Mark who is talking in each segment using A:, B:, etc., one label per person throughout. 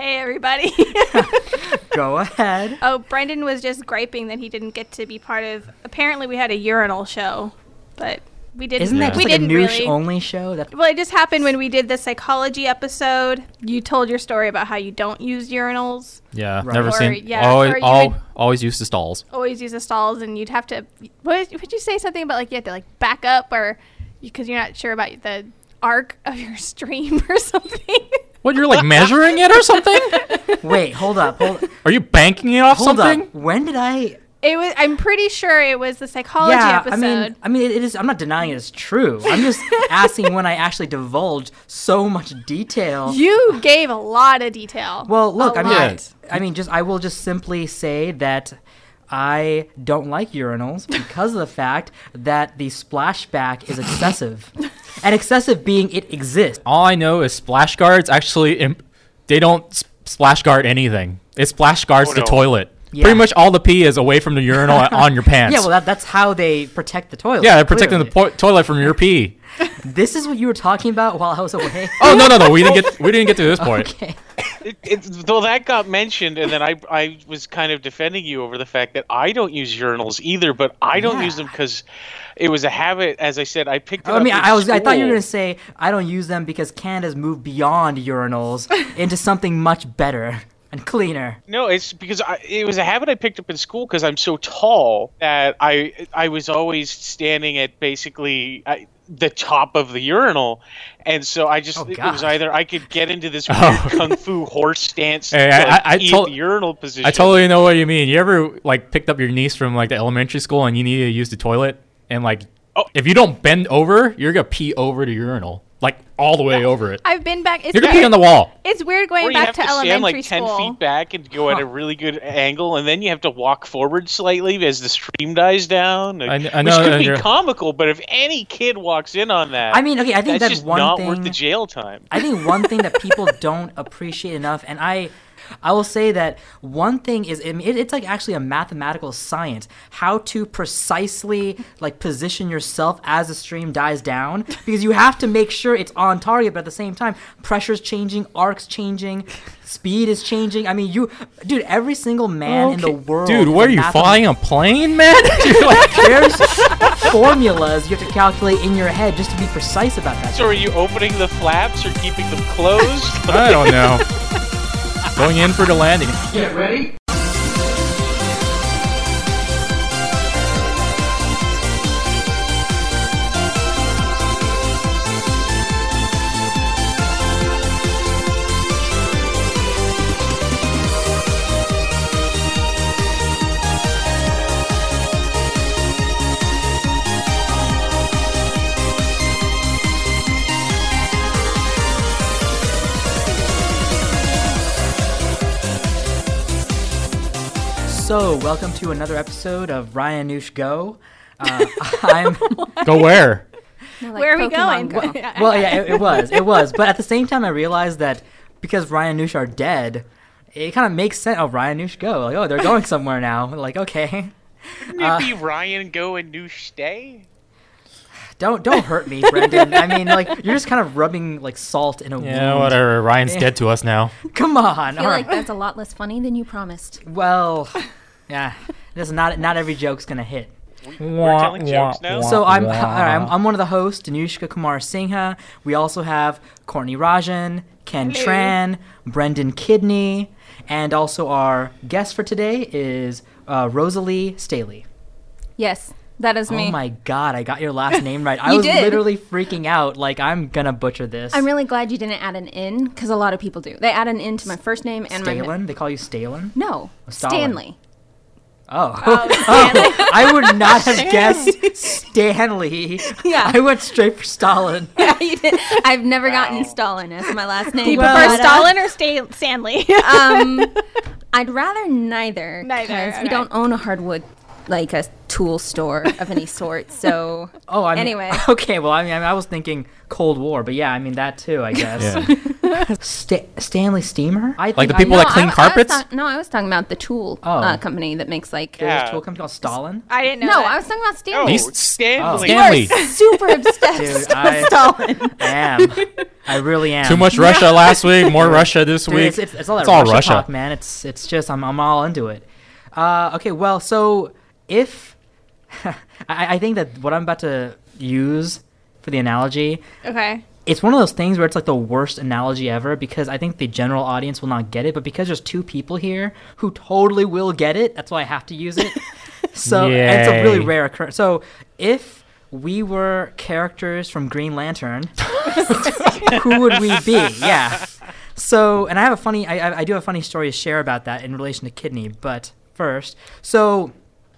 A: Hey, everybody.
B: Go ahead.
A: oh, Brendan was just griping that he didn't get to be part of. Apparently, we had a urinal show, but we didn't.
B: Isn't that
A: we
B: just like a
A: didn't
B: noosh
A: really.
B: only show? That
A: Well, it just happened when we did the psychology episode. You told your story about how you don't use urinals,
C: Yeah,
B: Right.
C: never
A: Or,
C: seen.
A: yeah,
C: always,
A: or
C: al-
A: would-
C: always use the stalls.
A: always use the stalls, and you'd have to. What would you say something about like you had to like back up or because you're not sure about the arc of your stream or something?
C: What you're like measuring it or something?
B: wait, hold up, hold,
C: Are you banking it off
B: hold
C: something?
B: up. When did I?
A: It was. I'm pretty sure it was the psychology
B: yeah,
A: episode.
B: I mean, I mean, it, it is. I'm not denying it's true. I'm just asking when I actually divulged so much detail.
A: you gave a lot of detail.
B: Well, look,
A: A
B: I mean,
A: lot.
B: I mean, just I will just simply say that I don't like urinals because of the fact that the splashback is excessive, and excessive being it exists.
C: All I know is splash guards actually imp- they don't s- splash guard anything. It splash guards
D: Oh,
C: the toilet.
B: Yeah.
C: Pretty much all the pee is away from the urinal on your pants.
B: Yeah, well, that, that's how they protect the toilet.
C: yeah, they're protecting the po- toilet from your pee.
B: This is what you were talking about while I was away.
C: Oh no no no! We didn't get we didn't get to this point.
B: okay.
D: It, it, well, that got mentioned, and then I I was kind of defending you over the fact that I don't use urinals either, but I don't use them because it was a habit. As I said, I picked it
B: I
D: up.
B: mean,
D: in
B: I was I thought you were gonna say I don't use them because Canada's moved beyond urinals into something much better and cleaner.
D: No, it's because I, it was a habit I picked up in school because I'm so tall that I I was always standing at basically I, the top of the urinal, and so I just
B: Oh,
D: it was either I could get into this oh. weird
C: Oh.
D: kung fu horse stance,
C: Hey,
D: to,
C: I-
D: like,
C: I- I
D: pee
C: told-
D: the urinal position.
C: I totally know what you mean. You ever like picked up your niece from like the elementary school and you needed to use the toilet and like
D: Oh.
C: if you don't bend over, you're gonna pee over the urinal like all the way over it.
A: I've been back. It's
C: You're gonna
A: weird,
C: pee on the wall.
A: It's weird going
D: Or you
A: back
D: have
A: to,
D: to, stand
A: elementary
D: like ten feet back and go at a really good angle, and then you have to walk forward slightly as the stream dies down. like-
C: I kn- I
D: which
C: know,
D: could
C: and
D: be
C: you're-
D: comical, but if any kid walks in on that,
B: I mean, okay, I think
D: that's
B: that's
D: just
B: one
D: not
B: thing.
D: worth the jail time.
B: I think one thing that people don't appreciate enough, and I, I will say that one thing is, it, it's like actually a mathematical science how to precisely like position yourself as the stream dies down, because you have to make sure it's on target, but at the same time, pressure's changing, arcs changing, speed is changing. I mean, you, dude, every single man in the world,
C: Dude,
B: is
C: what are you flying a plane, man? Like,
B: There's formulas you have to calculate in your head just to be precise about that.
D: So are you opening the flaps or keeping them closed?
C: I don't know. Going in for the landing.
B: So, welcome to another episode of Ryan Noosh Go. Uh, I'm
C: Go where?
A: Where are we going?
B: well, yeah, it, it was, it was, but at the same time, I realized that because Ryan Noosh are dead, it kind of makes sense. Oh, Ryan Noosh Go, like, oh, they're going somewhere now. Like, okay,
D: Wouldn't
B: Uh,
D: it be Ryan go and Noosh stay?
B: don't don't hurt me, Brendan. I mean, like, you're just kind of rubbing like salt in a wound.
C: Yeah,
B: wound.
C: whatever. Ryan's dead to us now.
B: Come on,
E: I
B: all
E: feel
B: right.
E: like that's a lot less funny than you promised.
B: Well, yeah, this not not every joke's gonna hit.
D: We're telling jokes now.
B: So I'm, all right, I'm I'm one of the hosts, Danushka Kumar Singha. We also have Courtney Rajan, Ken
A: Hello.
B: Tran, Brendan Kidney, and also our guest for today is uh, Rosalie Staley.
E: Yes, that is me.
B: Oh my God, I got your last name right. I was
E: did.
B: literally freaking out. Like I'm gonna butcher this.
E: I'm really glad you didn't add an in because a lot of people do. They add an in to my first name and my
B: Stalin. They call you Stalin.
E: no
B: Stalin.
E: Stanley.
B: Oh, Oh, I would not have guessed Stanley.
E: Yeah.
B: I went straight for Stalin.
E: Yeah, you did. I've never gotten Stalin as my last name.
A: Do you
B: Well,
A: prefer
E: but, uh,
A: Stalin or Sta- Stanley?
E: um, I'd rather neither.
A: Neither,
E: 'cause
A: okay.
E: we don't own a hardwood like a tool store of any sort. So
B: Oh, I mean,
E: Anyway.
B: Okay, well, I mean, I, was thinking Cold War, but yeah, I mean that too, I guess.
C: Yeah.
B: Sta- Stanley Steamer? I
C: Like the people
B: know-
C: that clean
E: I,
C: carpets?
E: I ta- no, I was talking about the tool
B: Oh.
E: uh, company that makes like.
B: There's
D: Yeah.
B: a tool company called Stalin.
A: I didn't know.
E: No,
A: that.
E: I was talking about
D: Oh,
E: Stanley.
C: These-
D: Stanley.
B: Oh.
E: You
C: Stanley.
E: are super obsessed
B: Dude,
E: with
B: I-
E: Stalin.
B: am. I really am.
C: Too much Russia last week, more Russia this
B: Dude,
C: week.
B: it's, it's, it's all that
C: It's all
B: Russia,
C: Russia.
B: talk, man. It's it's just I'm I'm all into it. Uh, okay, well, so if I, I think that what I'm about to use for the analogy,
A: Okay.
B: it's one of those things where it's like the worst analogy ever because I think the general audience will not get it, but because there's two people here who totally will get it, that's why I have to use it. so it's a really rare occurrence. So if we were characters from Green Lantern, who would we be? Yeah. So, and I have a funny, I, I- I do have a funny story to share about that in relation to Kidney, but first, so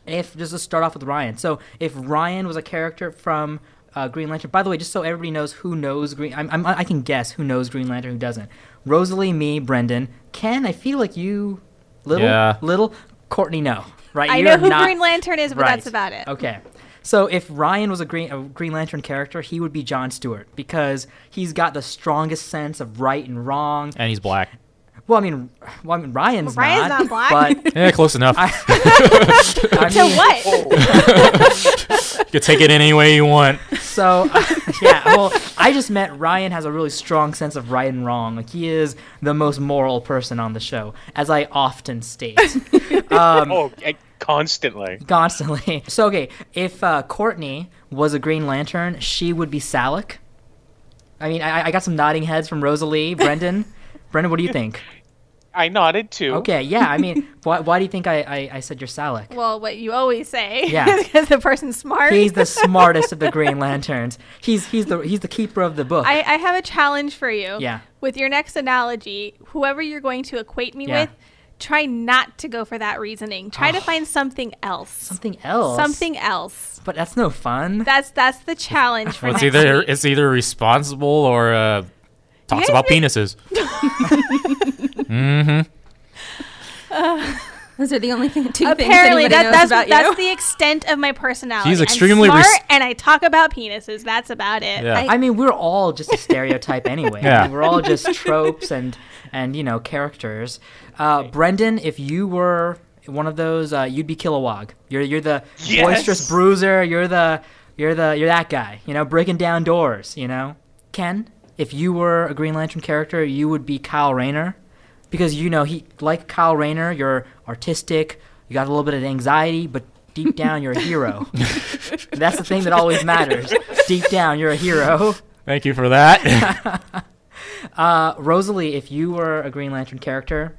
B: if, just to start off with Ryan. So, if Ryan was a character from uh, Green Lantern, by the way, just so everybody knows who knows Green, I'm, I'm, I can guess who knows Green Lantern, who doesn't. Rosalie, me, Brendan. Ken, I feel like you, little,
C: Yeah.
B: little, Courtney, no. Right?
A: I
B: You're
A: know who
B: not-
A: Green Lantern is, but
B: Right.
A: that's about it.
B: Okay. So if Ryan was a Green a Green Lantern character, he would be John Stewart because he's got the strongest sense of right and wrong.
C: and he's black.
B: Well, I mean, well, I mean Ryan's,
A: Well, Ryan's not black.
B: but
C: Yeah, close enough.
B: I
A: So
B: mean,
A: what?
C: you can take it any way you want.
B: So yeah, well, I just meant Ryan has a really strong sense of right and wrong. Like he is the most moral person on the show, as I often state. um,
D: Oh, I- constantly.
B: constantly. So okay, if uh, Courtney was a Green Lantern, she would be Salaak. I mean, I, I got some nodding heads from Rosalie, Brendan. Brendan, what do you think?
D: I nodded too.
B: Okay, yeah. I mean, why, why do you think I, I, I said you're Salaak?
A: Well, what you always say.
B: Yeah.
A: because the person's smart.
B: He's the smartest of the Green Lanterns. He's he's the he's the keeper of the book.
A: I, I have a challenge for you.
B: Yeah.
A: With your next analogy, whoever you're going to equate me
B: Yeah.
A: with, try not to go for that reasoning. Try to find something else.
B: Something else.
A: Something else.
B: But that's no fun.
A: That's that's the challenge for
C: Well, it's either
A: week.
C: it's either responsible or uh, talks about penises. mm-hmm.
E: Those are the only thing, two
A: Apparently,
E: things anybody
A: that,
E: knows
A: that's
E: about
A: that's
E: you.
A: the extent of my personality.
C: He's
A: I'm
C: extremely
A: smart,
C: res-
A: and I talk about penises. That's about it.
C: Yeah.
B: I mean, we're all just a stereotype anyway. I
C: Yeah.
B: mean, we're all just tropes and and you know characters. Uh, Brendan, if you were one of those, uh, you'd be Kilowog. You're you're the
D: Yes.
B: boisterous bruiser. You're the you're the you're that guy. You know, breaking down doors. You know, Ken, if you were a Green Lantern character, you would be Kyle Rayner, because you know he like Kyle Rayner. You're artistic. You got a little bit of anxiety, but deep down you're a hero. That's the thing that always matters. Deep down, you're a hero.
C: Thank you for that.
B: Uh, Rosalie, if you were a Green Lantern character,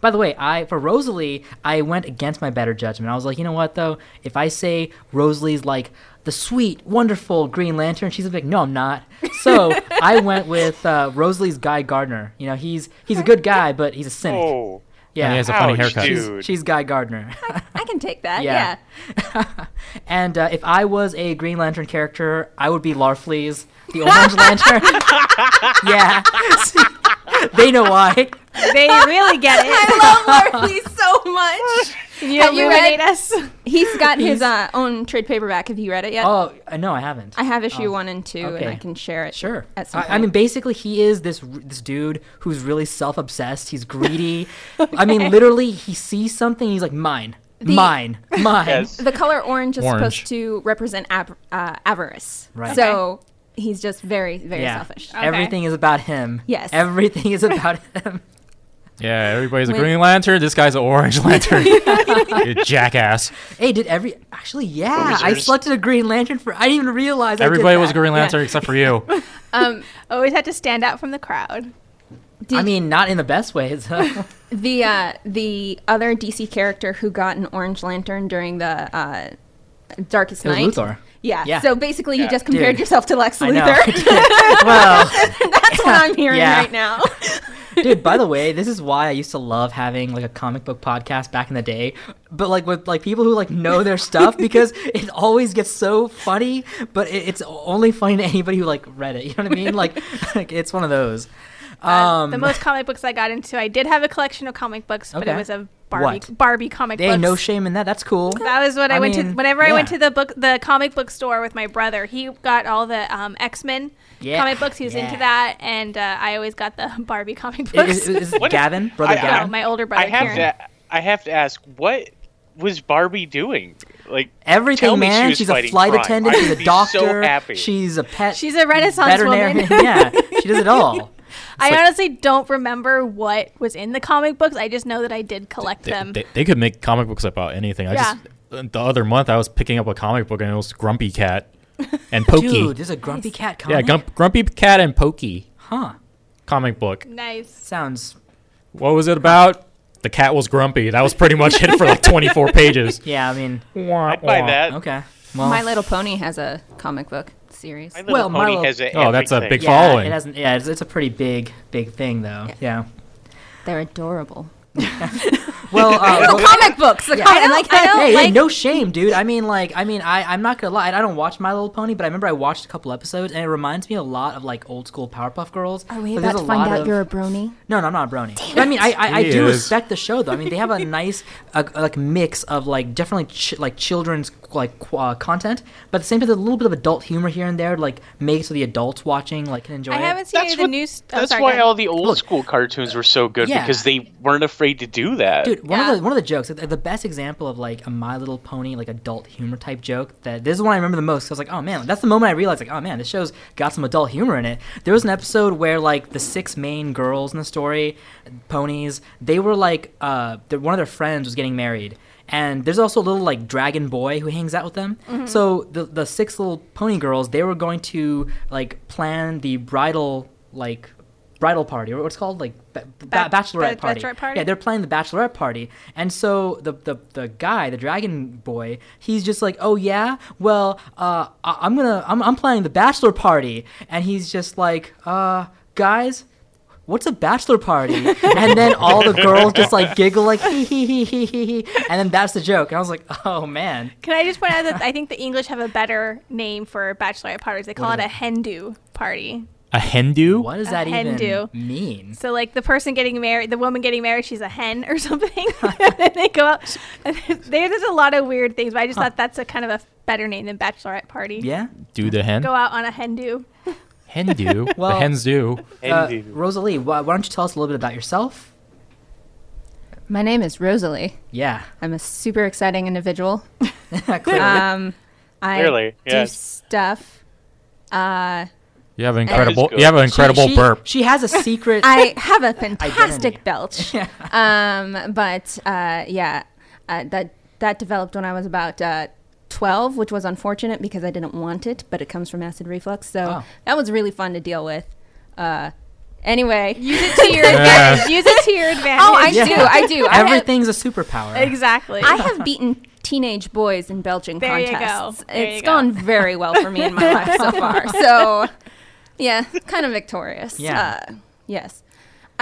B: by the way, I for Rosalie, I went against my better judgment. I was like, you know what though? If I say Rosalie's like the sweet, wonderful Green Lantern, she's like, no, I'm not. So I went with uh, Rosalie's Guy Gardner. You know, he's he's a good guy, but he's a cynic.
D: Oh,
B: yeah,
C: And he has a funny
D: Ouch,
C: haircut.
B: she's, she's Guy Gardner.
E: I can take that.
B: Yeah.
E: Yeah.
B: and uh, if I was a Green Lantern character, I would be Larfleeze, the Orange Lantern. yeah, they know why.
A: They really get it.
E: I love Larfleeze so much.
A: Can you
E: Have you read-
A: us?
E: He's got his uh, own trade paperback. Have you read it yet?
B: Oh uh, no, I haven't.
E: I have issue
B: Oh,
E: one and two,
B: okay.
E: and I can share it.
B: Sure.
E: At some
B: I,
E: point.
B: I mean, basically, he is this this dude who's really self obsessed. He's greedy. I mean, literally, he sees something. He's like, mine,
E: The-
B: mine, mine.
D: Yes.
E: the color orange is
C: Orange.
E: supposed to represent av- uh, avarice.
B: Right.
E: So he's just very, very
B: Yeah.
E: selfish.
A: Okay.
B: Everything is about him.
E: Yes.
B: Everything is about him.
C: Yeah, everybody's a
E: When-
C: Green Lantern. This guy's an Orange Lantern. you jackass.
B: Hey, did every actually? Yeah, I
D: Losers.
B: selected a Green Lantern for. I didn't even realize. I did
C: Everybody was a
B: that.
C: Green Lantern except for you.
E: Um,
A: Always had to stand out from the crowd.
E: did
B: I mean, not in the best ways.
E: the uh, the other DC character who got an orange lantern during the uh, Darkest
B: It was
E: Night.
B: Luthor.
E: Yeah.
B: Yeah.
E: So basically, you
D: Yeah.
E: just compared
B: Dude.
E: yourself to Lex
B: I know.
E: Luthor.
B: well,
E: That's what I'm hearing
B: Yeah.
E: right now.
B: Dude by the way this is why i used to love having like a comic book podcast back in the day but like with like people who like know their stuff because it always gets so funny but it, it's only funny to anybody who like read it you know what i mean like, like it's one of those
A: Uh,
B: um
A: the most comic books I got into, I did have a collection of comic books, but
B: Okay.
A: it was a Barbie
B: What?
A: Barbie comic
B: There
A: books.
B: ain't no shame in that. That's cool.
A: That was what I,
B: I
A: went
B: mean,
A: to. Whenever I went to the book, the comic book store with my brother, he got all the um, X Men
B: Yeah,
A: comic books. He was
B: yeah.
A: into that, and uh, I always got the Barbie comic
B: Is,
A: books.
B: is, is
D: What-
B: Gavin, brother
D: I- I-
A: no,
B: Gavin?
A: my older brother.
D: I have
A: Kieran.
D: to. I have to ask, what was Barbie doing? Like
B: Everything,
D: tell me she
B: man.
D: was
B: She's a flight
D: crime.
B: attendant.
D: I
B: She's
D: would
B: a
D: be
B: doctor.
D: So happy.
B: She's a pet.
A: She's a Renaissance
B: veterinarian.
A: woman.
B: yeah, she does it all.
A: I
C: like-
A: honestly don't remember what was in the comic books. I just know that I did collect
C: They,
A: them.
C: they, they could make comic books about anything. I
A: Yeah.
C: just the other month I was picking up a comic book and it was Grumpy Cat and Pokey.
B: Dude, there's a Grumpy Cat
C: yeah,
B: comic.
C: Grump, Grumpy Cat and Pokey
B: huh?
C: comic book.
A: nice.
B: Sounds.
C: What was it about? The cat was grumpy. That was pretty much it for like 24 pages.
B: Yeah, I mean,
C: Wah,
D: I'd buy that.
B: okay. Well,
E: My Little Pony has a comic book series.
D: My
B: Well, my
D: Pony
B: little-
D: has a
C: Oh, that's a big
B: yeah,
C: following.
B: It hasn't. Yeah, it's, it's a pretty big, big thing though. Yeah.
E: They're adorable.
B: Well, uh,
E: Little
B: well-
E: comic books.
B: Yeah.
E: I like
A: I don't
B: hey, hey, no shame, dude. I mean, like, I mean, I, I'm not gonna lie. I don't watch My Little Pony, but I remember I watched a couple episodes, and it reminds me a lot of like old school Powerpuff Girls.
E: Are we
B: Like,
E: about to find out
B: of-
E: you're a brony?
B: No, no, I'm not a brony. But I mean, I, I, I do respect the show though. I mean, they have a nice, uh, like mix of like definitely ch- like children's like uh, content, but at the same time, there's a little bit of adult humor here and there, like make so the adults watching like can enjoy it.
A: I haven't seen any
D: That's
A: of the
D: what-
A: new. St- oh,
D: That's
A: sorry,
D: why all the old
B: Look.
D: school cartoons were so good
B: Yeah.
D: because they weren't afraid to do that.
B: Dude, one
A: Yeah.
B: of the one of the jokes, the, the best example of like a My Little Pony like adult humor type joke that this is one I remember the most. 'cause I was like, oh man, that's the moment I realized like, oh man, this show's got some adult humor in it. There was an episode where like the six main girls in the story, ponies, they were like, uh, their- one of their friends was getting married. And there's also a little like dragon boy who hangs out with them. So the the six little pony girls, they were going to like plan the bridal like bridal party or what's called like ba- ba-
A: Ba-
B: bachelorette party.
A: bachelorette party?
B: Yeah, they're playing the bachelorette party, and so the the the guy, the dragon boy, he's just like, oh yeah, well, uh, I- I'm gonna I'm I'm planning the bachelor party, and he's just like, uh, guys. What's a bachelor party? and then all the girls just like giggle like hee hee hee hee hee hee, and then that's the joke. And I was like, oh man,
A: Can I just point out that I think the English have a better name for bachelorette parties? They call
B: What
A: it
B: is
A: a hen-do party.
C: A Hindu?
B: what does
A: A
B: that even
A: hen-do.
B: mean?
A: So like the person getting married, the woman getting married, she's a hen or something. and they go out. And there- there's a lot of weird things, but I just thought that's a kind of a better name than bachelorette party.
B: Yeah.
C: Do the hen?
A: Go out on a hen do.
C: Hen do?
B: Well-
C: the hens do.
B: Uh, Rosalie, why, why don't you tell us a little bit about yourself?
E: My name is Rosalie.
B: Yeah.
E: I'm a super exciting individual.
B: Clearly.
E: Um, I
D: Clearly,
E: do stuff. Uh,
C: You have an incredible. You have an incredible
B: she,
C: burp.
B: She has a secret.
E: I have a
B: Identity.
E: fantastic belch. Um, but uh, yeah, uh, that that developed when I was about uh, 12, which was unfortunate because I didn't want it, but it comes from acid reflux. So
B: Oh.
E: that was really fun to deal with. Uh, anyway,
A: Use it to your advantage. Use it to your advantage.
E: oh, I
B: Yeah.
E: do, I do. I have,
B: Everything's a superpower.
A: exactly.
E: I have beaten teenage boys in belching
A: There you go.
E: contests.
A: There
E: It's
A: you go.
E: gone very well for me in my life so far. So, yeah, kind of victorious.
B: Yeah.
E: Uh, yes.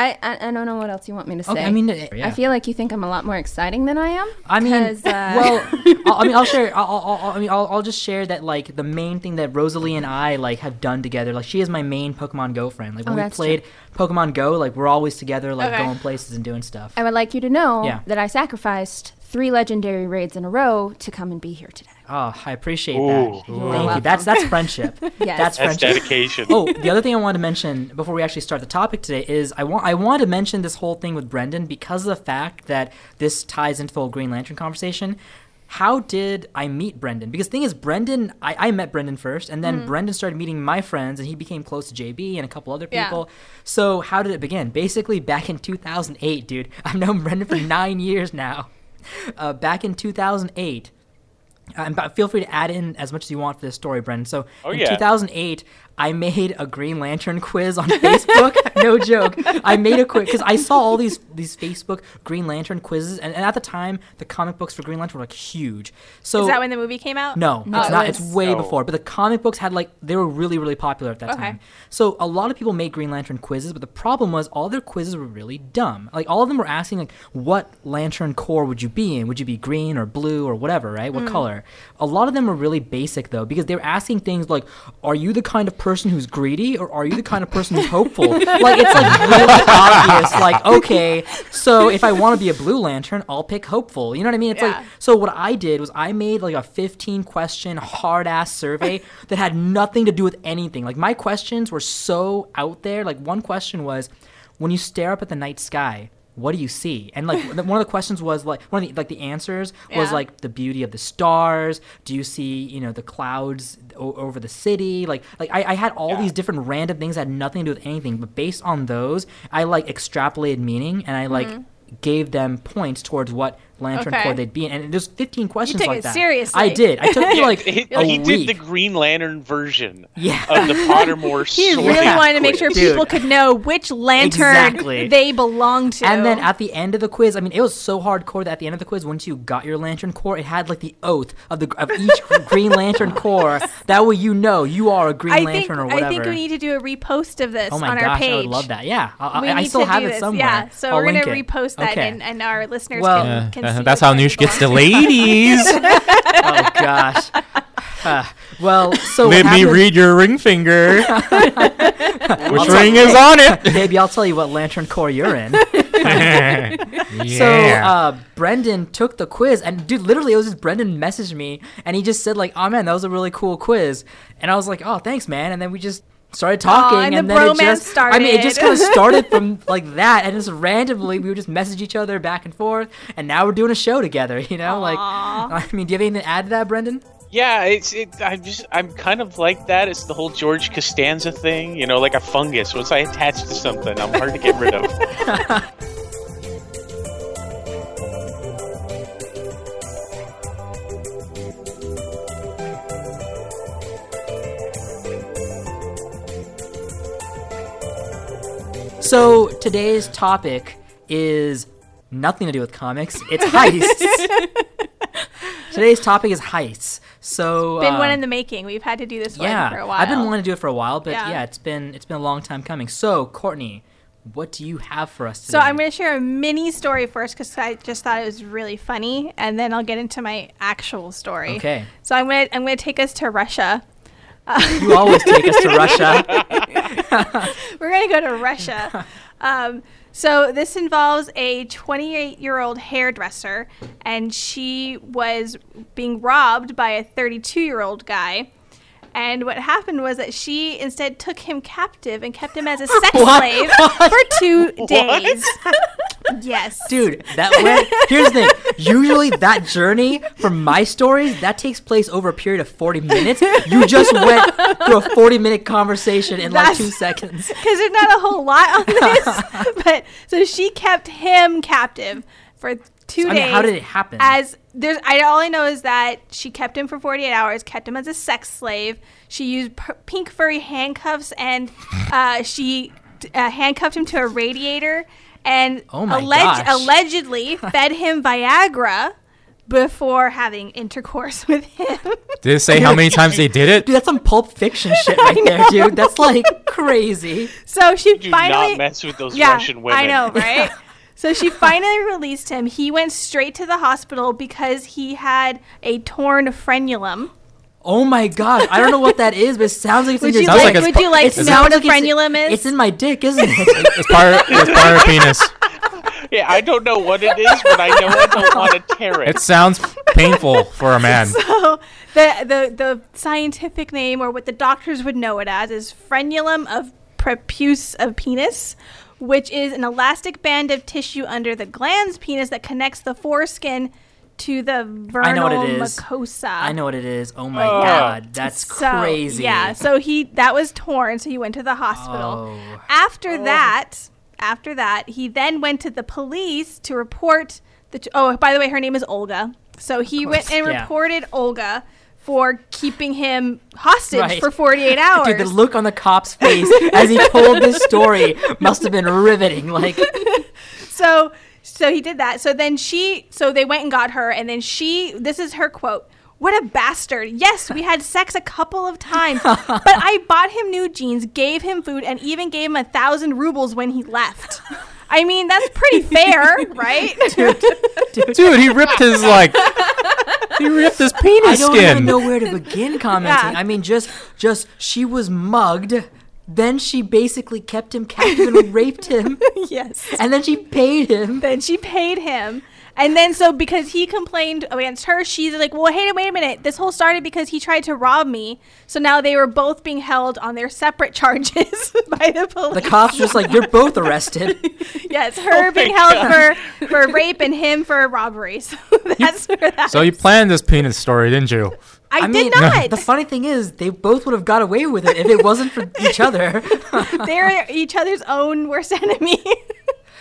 E: I, I I don't know what else you want me to say.
B: Okay, I mean, yeah.
E: I feel like you think I'm a lot more exciting than I am.
B: I mean,
E: uh,
B: well, I'll, I mean, I'll share. I'll, I'll, I'll, mean, I'll, I'll just share that like the main thing that Rosalie and I like have done together. Like, she is my main Pokemon Go friend. Like when
E: Oh,
B: we played Pokemon Go, like we're always together, like
A: Okay.
B: going places and doing stuff.
E: I would like you to know
B: Yeah.
E: that I sacrificed three legendary raids in a row to come and be here today.
B: Oh, I appreciate
D: Ooh.
B: that.
D: You're
B: Thank you. That's that's friendship.
E: Yes.
B: That's
D: That's
B: friendship.
D: dedication.
B: oh, the other thing I wanted to mention before we actually start the topic today is I want I wanted to mention this whole thing with Brendan because of the fact that this ties into the whole Green Lantern conversation. How did I meet Brendan? Because the thing is, Brendan, I, I met Brendan first, and then Brendan started meeting my friends, and he became close to JB and a couple other people.
A: Yeah.
B: people. So how did it begin? Basically, back in 2008, dude. I've known Brendan for nine years now. Uh, back in 2008, uh, but feel free to add in as much as you want for this story, Brendan. So
D: Oh,
B: in
D: yeah.
B: 2008, I made a Green Lantern quiz on Facebook. no joke. I made a quiz because I saw all these these Facebook Green Lantern quizzes, and, and at the time, the comic books for Green Lantern were like huge. So
A: Is that when the movie came out?
B: no,
E: No,
B: it's
E: it
B: not.
E: was-
B: It's way
D: Oh.
B: before. But the comic books had like they were really really popular at that
A: Okay.
B: time. So a lot of people made Green Lantern quizzes, but the problem was all their quizzes were really dumb. Like all of them were asking like, what Lantern corps would you be in? Would you be green or blue or whatever, right? What mm. color? A lot of them were really basic though, because they were asking things like, are you the kind of person person who's greedy or are you the kind of person who's hopeful? like it's like really obvious. Like okay, so if I want to be a Blue Lantern, I'll pick hopeful. You know what I mean? It's
A: Yeah.
B: like so. What I did was I made like a 15 question hard ass survey that had nothing to do with anything. Like my questions were so out there. Like one question was, when you stare up at the night sky. What do you see? And like one of the questions was like one of the like the answers was
A: Yeah.
B: like the beauty of the stars. Do you see you know the clouds o- over the city? Like like I, I had all
D: Yeah.
B: these different random things that had nothing to do with anything. But based on those, I like extrapolated meaning and I like mm-hmm. gave them points towards what lantern.
A: Okay.
B: corps they'd be in. And there's 15 questions
A: took
B: like
A: it
B: that.
A: seriously.
B: I did. I took me like
D: he,
B: a
D: he
B: week.
D: did the Green Lantern version
B: Yeah.
D: of the Pottermore
A: He
D: sorting
A: really wanted to make sure.
B: Dude.
A: people could know which lantern
B: Exactly.
A: they belonged to.
B: And then at the end of the quiz, I mean, it was so hardcore that at the end of the quiz, once you got your lantern corps, it had like the oath of the of each Green Lantern corps. That way, you know you are a Green
A: I think
B: Lantern or whatever.
A: I think we need to do a repost of this
B: oh my
A: on
B: gosh,
A: our page.
B: I would love that. Yeah, I,
A: We
B: I, I
A: need
B: still
A: to
B: have
A: do
B: it
A: this.
B: somewhere.
A: Yeah, so
B: I'll
A: we're gonna
B: it.
A: repost that,
B: Okay.
A: and, and our listeners
B: Well-
A: can,
C: Uh,
A: can
C: uh, that's how Noosh gets the ladies.
B: oh gosh. Ah, well, so
C: Let me read your ring finger. Which
B: tell
C: ring is on it?
B: Maybe I'll tell you what lantern corps you're in.
C: yeah.
B: So uh, Brendan took the quiz, and dude, literally, it was just Brendan messaged me, and he just said like, "Oh man, that was a really cool quiz," and I was like, "Oh, thanks, man," and then we just started talking,
A: and
B: and,
A: the
B: then it
A: bromance
B: just, I mean, it just kind of
A: started.
B: started from like that, and just randomly we would just message each other back and forth, and now we're doing a show together. You know, like I mean, do you have anything to add to that, Brendan?
D: Yeah, it's it. I'm just I'm kind of like that. It's the whole George Costanza thing, you know, like a fungus. Once I attach to something, I'm hard to get rid of.
B: So today's topic is nothing to do with comics. It's heists. today's topic is heists. So it's
A: Been one
B: uh,
A: in the making. We've had to do this
B: yeah,
A: one for a while.
B: I've been wanting to do it for a while, but yeah.
A: Yeah.
B: it's been it's been a long time coming. So Courtney, what do you have for us today?
A: So I'm going to share a mini story first because I just thought it was really funny, and then I'll get into my actual story.
B: Okay.
A: So I'm going to I'm going to take us to Russia.
B: You always take us to Russia.
A: We're going to go to Russia. Um, so this involves a 28 year old hairdresser, and she was being robbed by a 32 year old guy. And what happened was that she instead took him captive and kept him as a sex
B: What?
A: slave for two days. yes.
B: Dude, that went. Here's the thing. Usually, that journey from my stories that takes place over a period of 40 minutes. You just went through a 40 minute conversation in like
A: That's-
B: two seconds.
A: because there's not a whole lot on this. but so she kept him captive for two
B: I
A: days.
B: mean, how did it happen?
A: As there's, I all I know is that she kept him for 48 hours, kept him as a sex slave. She used p- pink furry handcuffs, and uh, she uh, handcuffed him to a radiator, and
B: Oh my gosh.
A: allegedly fed him Viagra before having intercourse with him.
C: Did it say how many times they did it?
B: Dude, that's some Pulp Fiction shit right there, dude. That's like crazy.
A: so she
D: Do
A: finally
D: not mess with those
A: yeah,
D: Russian women.
A: I know, right? So she finally released him. He went straight to the hospital because he had a torn frenulum.
B: Oh my god, I don't know what that is, but it sounds like it's
A: Would
B: in
A: you
B: your
C: Sounds
A: like?
C: like
B: dick.
C: it's
A: would you like
B: It
A: to know
B: sounds
A: what a
B: like it's-
A: frenulum is?
B: It's in my dick, isn't it?
C: It's part. It's part of penis.
D: Yeah, I don't know what it is, but I know I don't want to tear it.
C: It sounds painful for a man.
A: so the, the the scientific name, or what the doctors would know it as, is frenulum of prepuce of penis, which is an elastic band of tissue under the glans penis that connects the foreskin to the vernal
B: I know what it is.
A: mucosa.
B: I know what it is. Oh my
D: Oh.
B: god, that's
A: So,
B: crazy.
A: Yeah, so he that was torn, so he went to the hospital.
B: Oh.
A: After oh. that, after that, he then went to the police to report the. T- oh, by the way, her name is Olga. So he went and
B: yeah.
A: reported Olga for keeping him hostage
B: Right.
A: for 48 hours.
B: Dude, the look on the cop's face as he told this story must have been riveting. Like,
A: so so he did that. So then she so they went and got her and then she this is her quote. What a bastard. Yes, we had sex a couple of times, but I bought him new jeans, gave him food, and even gave him a thousand rubles when he left. I mean, that's pretty fair, right?
C: Dude, he ripped his like He ripped his penis skin.
B: I
C: penis
B: don't
C: skin.
B: even know where to begin commenting.
A: Yeah.
B: I mean, just just she was mugged. Then she basically kept him captive and raped him,
A: yes.
B: and then she paid him.
A: Then she paid him. And then so because he complained against her, she's like, "Well, hey, wait a minute. This whole started because he tried to rob me." So now they were both being held on their separate charges by the police.
B: The cops just like you're both arrested.
A: yes, her
D: Oh
A: being
D: my
A: held for for rape and him for robbery. So that's where that.
C: So you planned this penis story, didn't you?
A: I,
B: I
A: did
B: mean,
A: not.
B: the funny thing is, they both would have got away with it if it wasn't for each other.
A: They're each other's own worst enemy.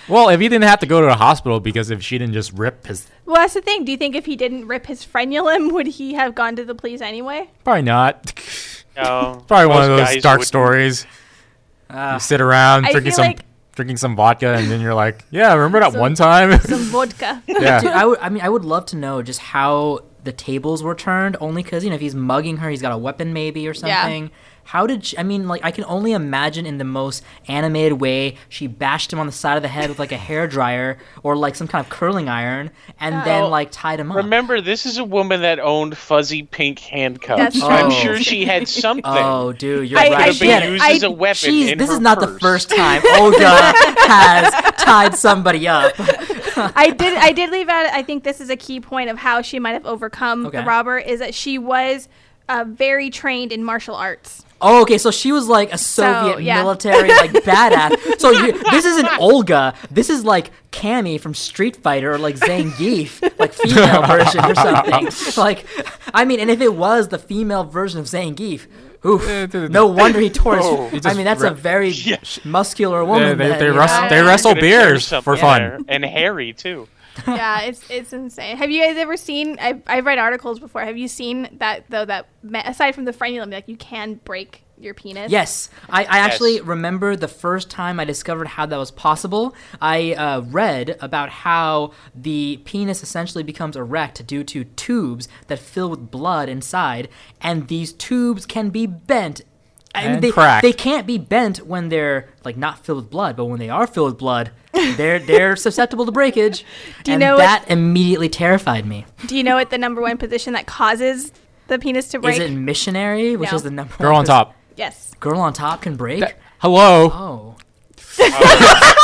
C: Well, if he didn't have to go to the hospital because if she didn't just rip his,
A: well, that's the thing. Do you think if he didn't rip his frenulum, would he have gone to the police anyway?
C: probably not.
D: No,
C: Probably one of those dark
D: wouldn't.
C: stories.
B: Ah.
C: You sit around
A: I
C: drinking some
A: like-
C: drinking some vodka, and then you're like, "Yeah, remember that
A: Some-
C: one time?"
A: Some vodka.
C: yeah.
B: Dude, I would. I mean, I would love to know just how the tables were turned. Only because you know, if he's mugging her, he's got a weapon maybe or
A: Yeah.
B: Something. How did she, I mean? Like, I can only imagine in the most animated way she bashed him on the side of the head with like a hair dryer or like some kind of curling iron, and then
D: Oh,
B: like tied him up.
D: Remember, this is a woman that owned fuzzy pink handcuffs.
A: That's
D: so I'm
B: true.
D: sure she had something.
B: Oh, dude, you're
A: I-
B: right.
A: I
B: She
A: did-
B: had-
D: used
A: I-
D: as a weapon
B: She's,
D: in
B: this
D: her
B: is not the first time Olga has tied somebody up.
A: I did. I did leave out. I think this is a key point of how she might have overcome
B: Okay.
A: the robber is that she was uh, very trained in martial arts.
B: Oh, okay. So she was like a Soviet
A: yeah.
B: military, like badass. So you, this isn't Olga. This is like Cammy from Street Fighter, or like Zangief, like female version or something. Like, I mean, and if it was the female version of Zangief, oof, no wonder he tore his.
D: Oh.
B: I mean, that's a very
D: Yeah.
B: muscular
C: Yeah,
B: woman.
C: they,
B: then,
C: they,
B: you
C: wrestle,
B: know?
C: they
A: Yeah.
C: wrestle
D: Could've
C: beers for fun.
D: and hairy too.
A: yeah, it's it's insane. Have you guys ever seen? I've, I've read articles before. Have you seen that though? That aside from the frenulum, like you can break your penis.
B: Yes, I, I actually remember the first time I discovered how that was possible. I uh, read about how the penis essentially becomes erect due to tubes that fill with blood inside, and these tubes can be bent. I mean,
C: And
B: they,
C: cracked.
B: they can't be bent when they're like not filled with blood, but when they are filled with blood, they're they're susceptible to breakage.
A: Do you
B: and
A: know what-
B: that immediately terrified me.
A: Do you know what the number one position that causes the penis to break?
B: Is it missionary, which
A: No.
B: is the number
C: Girl
B: one
C: on top.
A: yes.
B: Girl on top can break.
C: That- hello.
B: Oh.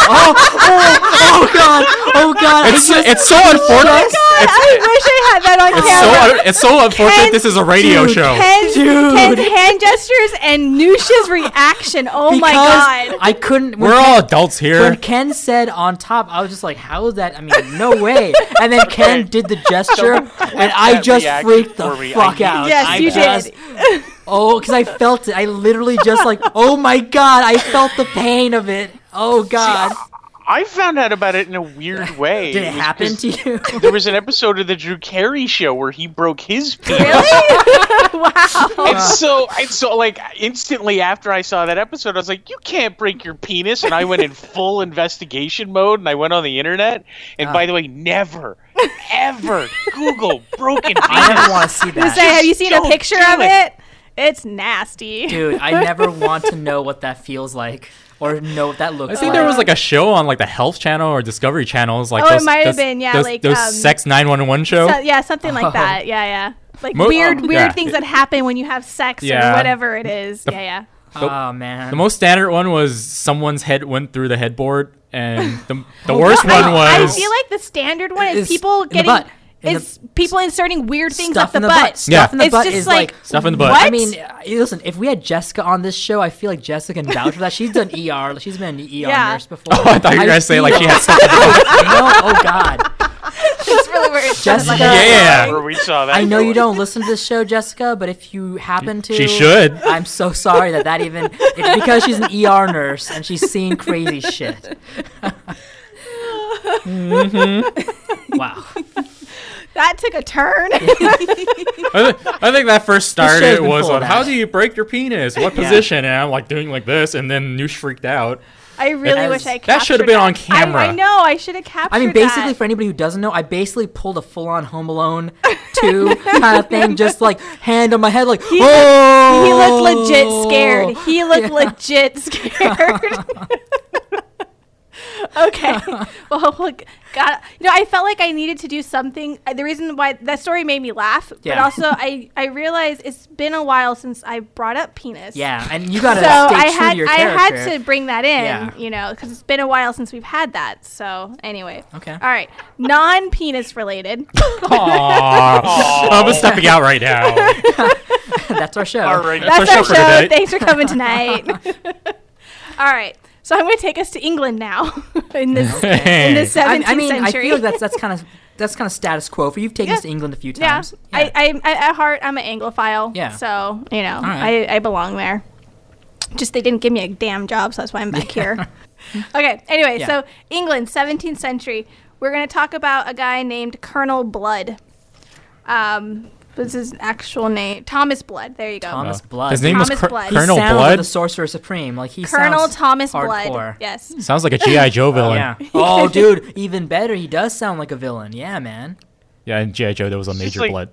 B: Oh, oh, oh god! Oh god!
C: it's,
B: just,
C: it's so unfortunate.
A: Oh, god, I wish I had that on
C: It's
A: camera.
C: so, it's so unfortunate
A: Ken-
C: this is a radio
B: Dude,
C: show.
A: Ken's,
B: Dude.
A: Ken's hand gestures and Noosh's reaction. Oh my god.
B: I couldn't.
C: We're
B: Ken-
C: all adults here. When.
B: Ken said on top, I was just like, "How is that? I mean, no way!" And then Ken did the gesture, and I just freaked the
D: me.
B: Fuck
D: need-
B: out.
A: Yes,
B: I
A: you
B: just,
A: did.
B: Oh, because I felt it. I literally just like, oh my god! I felt the pain of it. Oh god!
D: I found out about it in a weird way.
B: Did it
D: was
B: happen
D: 'cause
B: to you?
D: There was an episode of the Drew Carey show where he broke his penis.
A: Really? wow.
D: And so, and so, like instantly after I saw that episode, I was like, "You can't break your penis!" And I went in full investigation mode, and I went on the internet. And by uh. the way, never, ever Google broken penis.
B: I never want to see that.
A: say, have you seen a picture of
D: it.
A: it? It's nasty.
B: Dude, I never want to know what that feels like or know what that looks like.
C: I
B: like.
C: think there was like a show on like the Health Channel or Discovery Channels. Like
A: Oh, it
C: those,
A: might have been, yeah,
C: those,
A: like,
C: those
A: um,
C: Sex 911 show.
A: So- yeah, something like
B: Oh.
A: that. Yeah, yeah. Like
C: Mo-
A: weird,
C: oh,
A: weird
C: yeah.
A: things that happen when you have sex
C: Yeah.
A: or whatever it is. yeah, yeah.
B: Oh man.
C: the most standard one was someone's head went through the headboard, and the, the
B: Oh,
C: worst
B: I-
C: one was.
A: I feel like the standard one is
B: Is
A: people
B: in the
A: getting
B: butt. In
A: is people inserting weird things
B: stuff
A: up the,
B: in the
A: butt.
B: butt. Stuff
C: Yeah.
B: in the
A: It's
B: butt
A: just
B: is
A: like,
B: like
C: Stuff in the butt.
A: What?
B: I mean, uh, listen, if we had Jessica on this show, I feel like Jessica can vouch for that. She's done ER. She's been an ER
A: Yeah.
B: nurse before.
C: Oh, I thought you were gonna say like she had
B: feel-
C: something.
B: no, oh God.
A: it's really weird.
B: Jessica.
C: Yeah.
D: Where we saw that.
B: I know you don't listen to this show, Jessica, but if you happen to,
C: She should.
B: I'm so sorry that that even. It's because she's an ER nurse and she's seen crazy shit.
C: Mm-hmm.
B: Wow.
A: That took a turn.
C: I, th- I think that first started
B: been
C: was
B: full
C: on how do you break your penis? What
B: Yeah.
C: position? And I'm like doing like this, and then Noosh freaked out.
A: I really
B: Has-
A: wish I
B: that
C: should have been on camera.
A: I, I know. I should have captured.
B: I mean, basically,
A: that.
B: for anybody who doesn't know, I basically pulled a full-on Home Alone two kind of thing, just like hand on my head, like
A: He
B: oh.
A: he looked legit oh. scared. He looked legit scared. okay. well, look, God, you know, I felt like I needed to do something. uh, The reason why that story made me laugh, but also I I realized it's been a while since I brought up penis.
B: Yeah, and you gotta
A: So
B: stay
A: I had
B: to your
A: I had to bring that in,
B: Yeah.
A: you know, because it's been a while since we've had that. So anyway,
B: Okay.
A: all right, non-penis related.
C: Aw. I'm stepping out right now.
B: That's our show.
D: All right.
C: That's
A: That's
C: our
A: our
C: show
A: show.
C: for today.
A: Thanks for coming tonight. all right, so I'm going to take us to England now in this in the
C: Hey.
A: 17th
B: I, I mean, I
A: century.
B: feel like that's that's kind of that's kind of status quo for you. You've taken
A: Yeah.
B: us to England a few
A: Yeah,
B: times.
A: I, I, I, at heart, I'm an Anglophile.
B: Yeah.
A: So, you know,
B: right.
A: I, I belong there. Just they didn't give me a damn job, so that's why I'm back here. okay, anyway,
B: Yeah.
A: so England, 17th century. We're going to talk about a guy named Colonel Blood. Um, what's his actual name? Thomas Blood. There you go.
B: Thomas Blood.
C: His name was
A: Thomas
C: Col-
A: Blood.
B: He
C: Colonel
B: sounds like
C: Blood.
B: the Sorcerer Supreme. Like he
A: Colonel
B: sounds
A: Thomas
B: hardcore.
A: Blood. Yes.
C: Sounds like a GI Joe oh, villain.
B: Yeah. Oh, dude, even better. He does sound like a villain. Yeah, man.
C: Yeah, in GI Joe there was a
D: It's
C: major
D: like-
C: blood.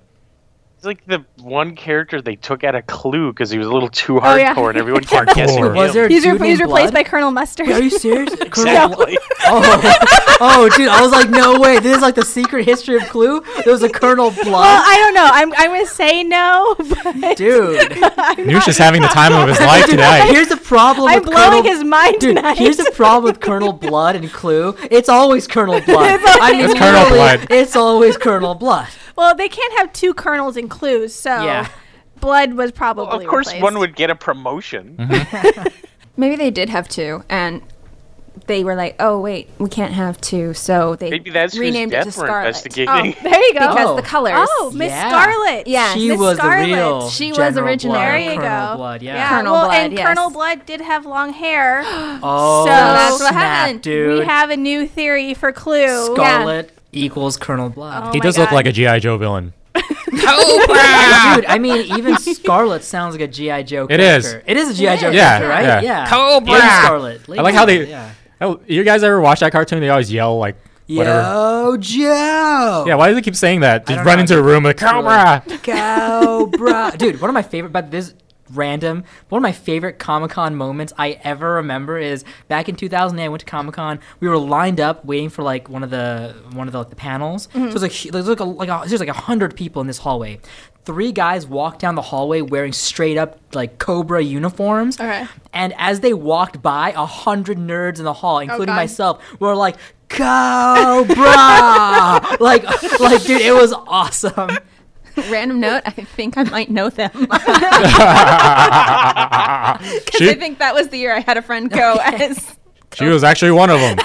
D: It's like the one character they took out of Clue because he was a little too
A: Oh, yeah.
D: hardcore and everyone kept guessing
C: Hardcore.
B: Was
D: him.
B: there
A: He's, re- he's replaced
B: Blood?
A: by Colonel Mustard.
B: Are you serious? Colonel
D: Exactly.
B: Oh, oh, dude! I was like, no way. This is like the secret history of Clue. There was a Colonel Blood.
A: well,
B: Blood,
A: I don't know. I'm, I'm going to say no, but
B: dude.
C: Noosh is having the time of his life tonight.
B: Here's the problem.
A: I'm
B: with
A: blowing
B: Colonel,
A: his mind
B: Dude,
A: tonight.
B: here's the problem with Colonel Blood and Clue. It's always Colonel Blood.
A: It's
B: I mean,
C: It's Colonel Blood.
B: It's always Colonel Blood.
A: Well, they can't have two colonels in clues, so
B: Yeah.
A: blood was probably.
D: of course,
A: replaced.
D: one would get a promotion. Mm-hmm.
E: Maybe they did have two, and they were like, "Oh wait, we can't have two," so they
D: Maybe that's whose
E: renamed it to
D: death we're
E: Scarlet.
D: investigating.
A: Oh, there you go.
E: because
B: Oh.
E: the colors.
A: Oh, Miss
B: Yeah.
A: Scarlet.
E: Yeah.
B: She
A: Miss
B: was
A: Scarlet.
B: the real.
E: She was original.
B: Blood,
A: There you
B: Colonel
A: go.
B: Blood. Yeah.
A: Yeah.
E: Colonel
A: well,
E: Blood,
A: and
E: yes.
A: Colonel Blood did have long hair.
B: Oh,
A: So-
E: That's what
B: snap,
E: happened.
B: dude.
A: we have a new theory for Clue.
B: Scarlet equals Colonel Blood.
A: Oh
C: he
A: my
C: does look like a GI Joe villain.
B: Oh, dude, I mean, even Scarlet sounds like a GI Joe.
C: It is.
B: character. It is a GI Joe
C: Yeah,
B: character, right?
C: yeah.
B: Yeah.
C: Cobra!
B: Lady Scarlet. Lady
C: I like how they-
B: Yeah.
C: Oh, you guys ever watch that cartoon? They always yell like whatever.
B: Yo, Joe.
C: Yeah, why do they keep saying that? Just
B: don't
C: run
B: know.
C: into a room like Cobra.
B: Cobra. Dude, one of my favorite, but this random, one of my favorite Comic Con moments I ever remember is back in 2008. I went to Comic Con. We were lined up waiting for like one of the one of the, like, the panels. Mm-hmm. So it was like there's like a, like a, there's like a hundred people in this hallway. Three guys walked down the hallway wearing straight up like Cobra uniforms.
A: Okay.
B: And as they walked by, a hundred nerds in the hall, oh, including
A: God.
B: myself, were like, Cobra! like, like, dude, it was awesome.
E: Random note: I think I might know them because I think that was the year I had a friend go as.
C: she was actually one of them.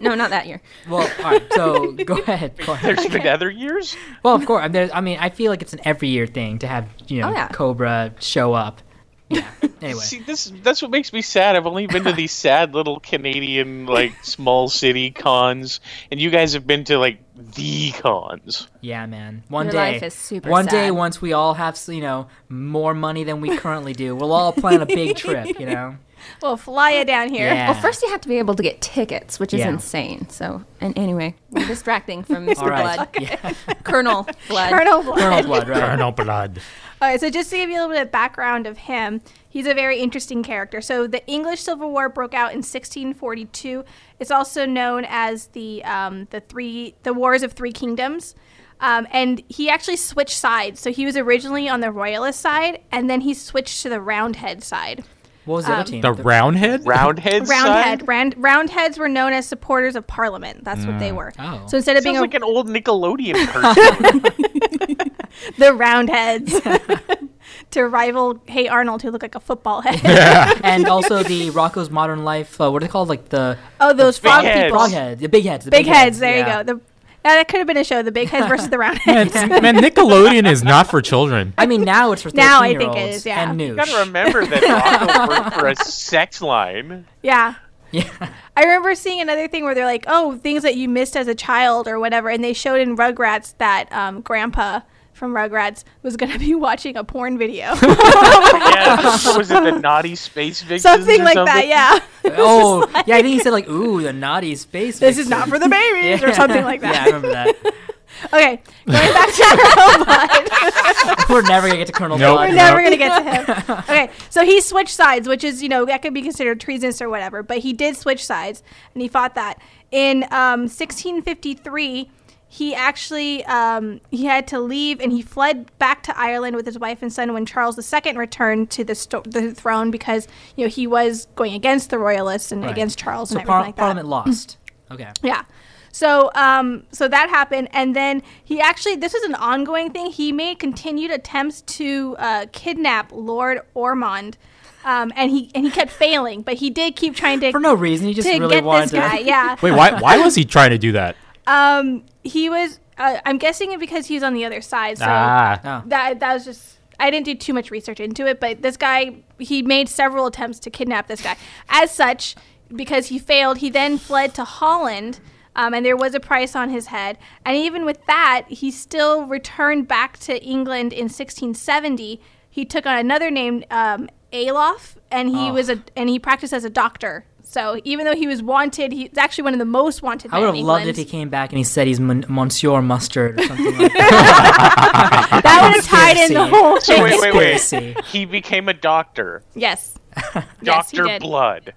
E: No, not that year.
B: Well, all right. So go ahead. Go ahead.
D: There's been other years.
B: Well, of course. I mean, there's- I mean, I feel like it's an every year thing to have you know
E: Oh, yeah.
B: Cobra show up. Yeah. Anyway.
D: See, this that's what makes me sad. I've only been to these sad little Canadian like small city cons, and you guys have been to like the cons.
B: Yeah, man. One
E: Your
B: day.
E: life is super
B: one day, once we all have you know more money than we currently do, we'll all plan a big trip. You know.
A: We'll fly you down here.
B: Yeah.
E: Well, first you have to be able to get tickets, which is
B: Yeah.
E: insane. So, and anyway, we're distracting from Mr.
B: All right.
E: Blood,
B: Yeah.
E: Colonel Blood.
A: Colonel Blood.
B: Colonel Blood, right?
C: Colonel Blood.
A: All right, so just to give you a little bit of background of him, he's a very interesting character. So the English Civil War broke out in 1642. It's also known as the um, the three the Wars of Three Kingdoms. Um, and he actually switched sides. So he was originally on the Royalist side, and then he switched to the Roundhead side.
B: What was the
A: Um,
B: other team?
C: The Roundhead?
D: Roundhead
A: Roundhead, round, Roundheads were known as supporters of Parliament. That's what they were.
B: Oh.
A: So instead of being a,
D: like an old Nickelodeon cartoon.
A: the Roundheads to rival Hey Arnold, who looked like a football head. Yeah.
B: and also the Rocko's Modern Life. Uh, what are they called? Like the
A: Oh, those
D: big
A: frog
D: heads.
A: people.
B: frog heads, the big heads. The
A: Big, heads. There
B: yeah.
A: you go. The yeah, that could have been a show. The big heads versus the round heads.
C: man, Nickelodeon is not for children.
B: I mean, now it's for
A: Now I
B: 13
A: think
B: year
A: it
B: olds
A: is, yeah.
B: and
D: you
B: noosh.
D: gotta remember that Rocko worked for a sex line.
A: yeah.
B: Yeah.
A: I remember seeing another thing where they're like, "Oh, things that you missed as a child or whatever," and they showed in Rugrats that um, Grandpa from Rugrats was going to be watching a porn video,
D: Yeah, was it the naughty space vixens
A: something
D: or
A: like
D: something?
A: that. Yeah,
B: Oh, yeah. I think he said like, "Ooh, the naughty space."
A: this is not for the babies or something like that.
B: Yeah, I remember that.
A: Okay, going back to Colonel Blood.
B: We're never gonna get to Colonel
C: Nope.
B: Blood.
A: We're never gonna get to him. Okay, so he switched sides, which is you know that could be considered treasonous or whatever, but he did switch sides and he fought that in um, 1653. He actually um, he had to leave and he fled back to Ireland with his wife and son when Charles II returned to the, sto- the throne because you know he was going against the royalists and
B: Right.
A: against Charles
B: So
A: and everything
B: par-
A: like that.
B: Parliament lost. Okay.
A: Yeah. So um so that happened and then he actually this was an ongoing thing. He made continued attempts to uh, kidnap Lord Ormond. Um, and he and he kept failing, but he did keep trying to
B: For no reason, he just really wanted
A: to
B: really
A: get
B: wanted
A: this
B: to.
A: guy. Yeah.
C: Wait, why? Why was he trying to do that?
A: Um, he was. Uh, I'm guessing it because he was on the other side. So
C: ah,
B: Oh.
A: that that was just. I didn't do too much research into it, but this guy he made several attempts to kidnap this guy. As such, because he failed, he then fled to Holland. Um, and there was a price on his head. And even with that, he still returned back to England in 1670. He took on another name, um, Ayloffe, and he
B: Oh.
A: was a and he practiced as a doctor. So even though he was wanted, he's actually one of the most wanted.
B: I would have loved
A: England.
B: if he came back and he said he's Mon- Monsieur Mustard or something like that.
A: that would have tied in the
B: Conspiracy.
A: whole
D: So
A: thing.
D: wait, wait, wait. He became a doctor,
A: Yes. Yes,
D: Doctor
A: did.
D: Blood.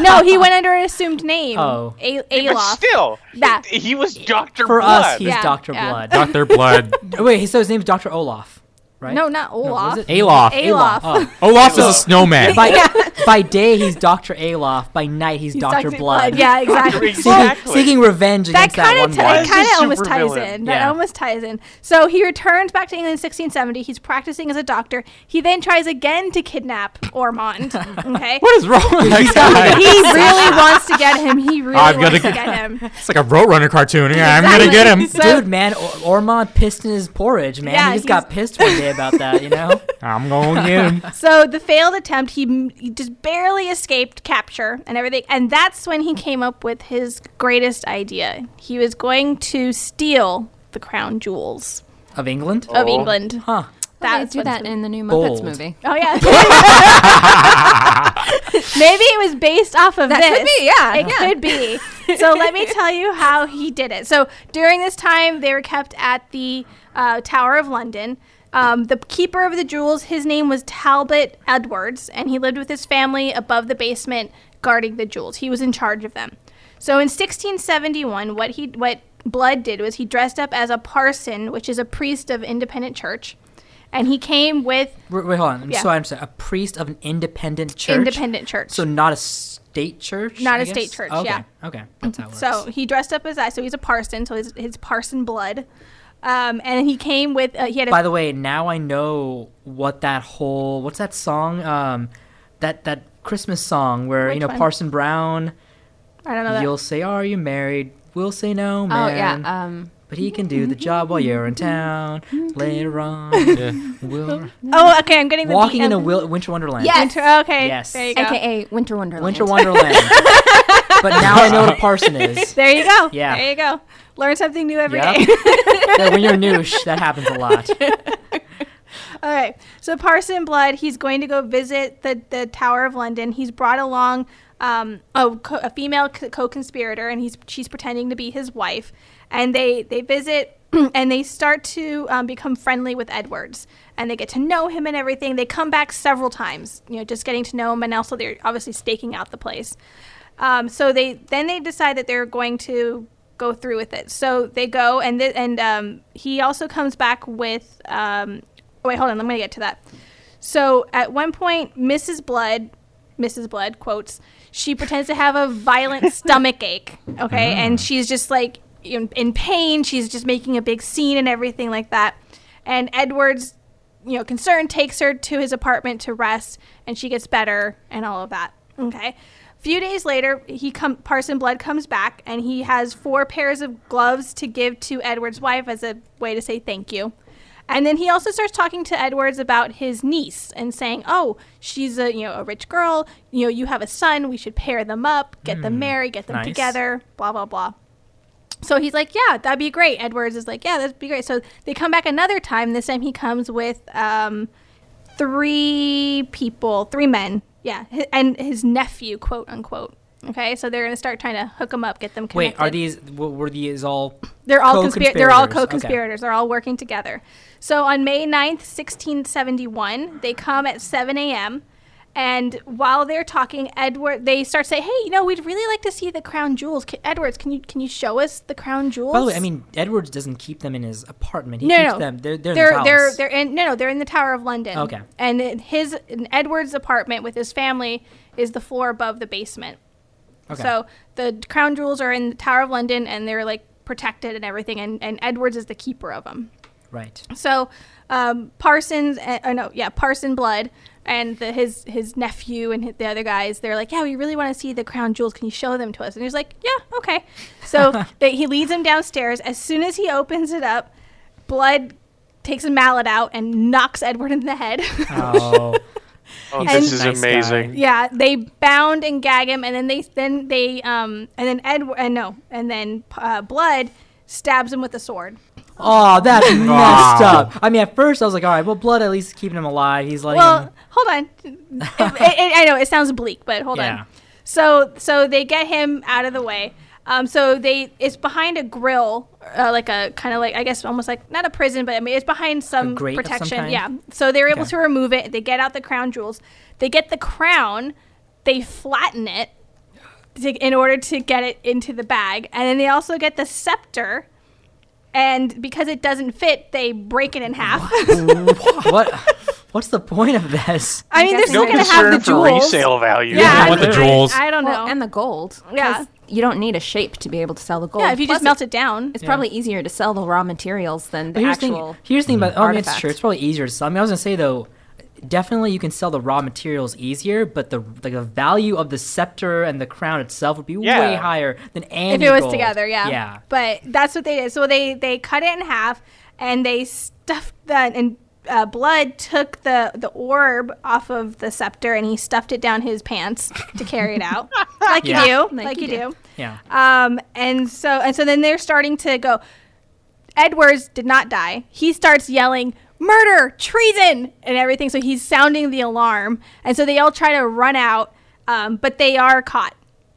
A: No, he went under an assumed name.
B: Oh.
A: A-
D: But still,
A: That.
D: he, he was Doctor
B: For
D: Blood.
B: us, he's
A: Yeah,
B: Dr.
A: yeah.
B: Blood.
C: Doctor Blood.
B: Wait, so his name's Dr. Olaf, right?
A: No, not
B: No, was
A: Olaf.
B: it?
C: Ayloffe.
A: Ayloffe.
B: Oh.
C: Olaf is a snowman.
B: By, by day, he's Dr. Ayloffe. By night, he's,
A: He's
B: Dr. Blood.
A: Yeah, exactly.
B: Seeking,
D: Exactly.
B: seeking revenge
A: that
B: against that
A: kind
B: one
A: of
B: guy.
A: That kind of almost ties
D: supervillain?
A: in. That
B: Yeah.
A: almost ties in. So he returns back to England in 1670. He's practicing as a doctor. He then tries again to kidnap Ormond. Okay.
C: What is wrong with that guy?
A: he really wants to get him. He really
C: I've
A: wants
C: gotta-
A: to get him.
C: It's like a Roadrunner cartoon. Yeah, I'm gonna get him.
A: So-
B: Dude, man, o- Ormond pissed in his porridge, man.
A: Yeah,
B: he just
A: he's-
B: got pissed one day about that, you know?
C: I'm going to get him.
A: So the failed attempt, he, he just barely escaped capture and everything, and that's when he came up with his greatest idea. He was going to steal the crown jewels
B: Of England?
A: of
D: Oh.
A: England.
B: Huh.
E: They
A: That's
E: do that in the new Muppets
B: Bold.
E: movie.
A: Oh yeah. Maybe it was based off of
E: That
A: this.
E: could be, yeah,
A: It
E: yeah.
A: could be. So let me tell you how he did it. So during this time, they were kept at the uh, Tower of London. Um, the keeper of the jewels, his name was Talbot Edwards, and he lived with his family above the basement, guarding the jewels. He was in charge of them. So in 1671, what he what Blood did was he dressed up as a parson, which is a priest of independent church, and he came with
B: Wait, wait, hold on.
A: Yeah.
B: So I'm sorry. A priest of an independent church?
A: independent church.
B: So not a state church?
A: Not
B: I
A: a state church,
B: Okay.
A: yeah.
B: Okay. That's how it works.
A: So he dressed up as that. So he's a parson. So his, his parson blood. Um, and he came with uh, he had a
B: By the way, now I know what that whole what's that song? Um, that that Christmas song where
A: Which
B: you know
A: one?
B: Parson Brown.
A: I don't know that.
B: You'll say, "Are you married?" We'll say, "No, man."
E: Oh yeah. Um,
B: but he can do the job while you're in town. Later on, we'll
A: oh, okay. I'm getting the
B: walking
A: beat.
B: in a
A: um,
B: wil- winter wonderland.
E: Yes.
A: Winter, okay.
B: Yes.
A: There you go.
E: AKA Winter Wonderland.
B: Winter wonderland. but now I know what a parson is.
A: There you go.
B: Yeah.
A: There you go. Learn something new every
B: Yep.
A: day.
B: Yeah, when you're noosh, that happens a lot.
A: All right. So Parson Blood, he's going to go visit the, the Tower of London. He's brought along um, a, co- a female co- co-conspirator, and he's she's pretending to be his wife. And they they visit and they start to um, become friendly with Edwards, and they get to know him and everything. They come back several times, you know, just getting to know him, and also they're obviously staking out the place. Um, so they then they decide that they're going to go through with it. So they go, and th- and um, he also comes back with. Um, oh, wait, hold on. I'm gonna get to that. So at one point, Mrs. Blood, Mrs. Blood quotes, she pretends to have a violent stomach ache. Okay, and she's just like in, in pain. She's just making a big scene and everything like that. And Edwards, you know, concerned, takes her to his apartment to rest, and she gets better and all of that. Okay. Few days later, he come Parson Blood comes back, and he has four pairs of gloves to give to Edward's wife as a way to say thank you. And then he also starts talking to Edwards about his niece and saying, "Oh, she's a you know a rich girl. You know, you have a son. We should pair them up, get them married, get them
B: nice.
A: together. Blah blah blah." So he's like, "Yeah, that'd be great." Edwards is like, "Yeah, that'd be great." So they come back another time. This time he comes with um, three people, three men. Yeah, and his nephew, quote unquote. Okay, so they're gonna start trying to hook them up, get them connected.
B: Wait, are these were these all
A: They're all conspir- They're all
B: Co-conspirators, okay.
A: They're all working together. So on May 9th, 1671, they come at 7 a.m. And while they're talking, Edward, they start saying, "Hey, you know, we'd really like to see the crown jewels. Ca Edwards, can you can you show us the crown jewels?"
B: By the way, I mean Edwards doesn't keep them in his apartment. He
A: no,
B: keeps
A: no,
B: them. They're they're,
A: they're
B: in the
A: they're, they're in no, no, they're in the Tower of London.
B: Okay.
A: And in his in Edward's apartment with his family is the floor above the basement.
B: Okay.
A: So the crown jewels are in the Tower of London, and they're like protected and everything. And, and Edwards is the keeper of them.
B: right.
A: So um, Parsons, uh, no, yeah, Parson Blood and the, his his nephew and the other guys, they're like, yeah, we really want to see the crown jewels. Can you show them to us? And he's like, yeah, okay. So they, he leads him downstairs. As soon as he opens it up, Blood takes a mallet out and knocks Edward in the head.
B: Oh.
D: Oh, this is
B: nice guy.
D: amazing.
A: yeah, they bound and gag him, and then they then they um and then Edward and no, and then uh, Blood stabs him with a sword.
B: Oh, that's messed up. I mean, at first I was like, all right, well, blood at least keeping him alive. He's letting
A: Well,
B: him.
A: hold on. It- it- I know it sounds bleak, but hold
B: Yeah.
A: on. So so they get him out of the way. Um, so they it's behind a grill, uh, like a kind of like I guess almost like not a prison, but I mean it's behind some
B: some
A: protection.
B: kind?
A: Yeah. So they're able
B: Okay.
A: to remove it. They get out the crown jewels. They get the crown. They flatten it to, in order to get it into the bag, and then they also get the scepter. And because it doesn't fit, they break it in half.
B: what? What's the point of this?
A: I mean, they're
E: guessing
A: still
D: No
A: gonna have
D: concern
A: the
D: for
A: jewels.
D: resale value.
A: Yeah,
C: I want the jewels.
A: I, don't know.
E: Well, and the gold.
A: Yeah.
E: You don't need a shape to be able to sell the gold.
A: yeah, if you just melt it down.
E: It's probably easier to sell the raw materials than the
B: But here's the
E: actual.
B: thing. Here's the thing about. Oh, I mean, it's
E: artifact.
B: true. It's probably easier to sell. I mean, I was gonna say though, definitely you can sell the raw materials easier, but the like the value of the scepter and the crown itself would be
D: Yeah.
B: way higher than any.
A: if it was
B: gold.
A: together, yeah.
B: Yeah.
A: But that's what they did. So they they cut it in half and they stuffed that and uh, blood took the the orb off of the scepter and he stuffed it down his pants to carry it out, like
B: Yeah.
A: you do,
E: Like
A: like,
E: you
A: you
E: do.
A: do.
B: Yeah.
A: Um, and so and so then they're starting to go. Edwards did not die. He starts yelling murder, treason, and everything. So he's sounding the alarm, and so they all try to run out, um, but they are caught.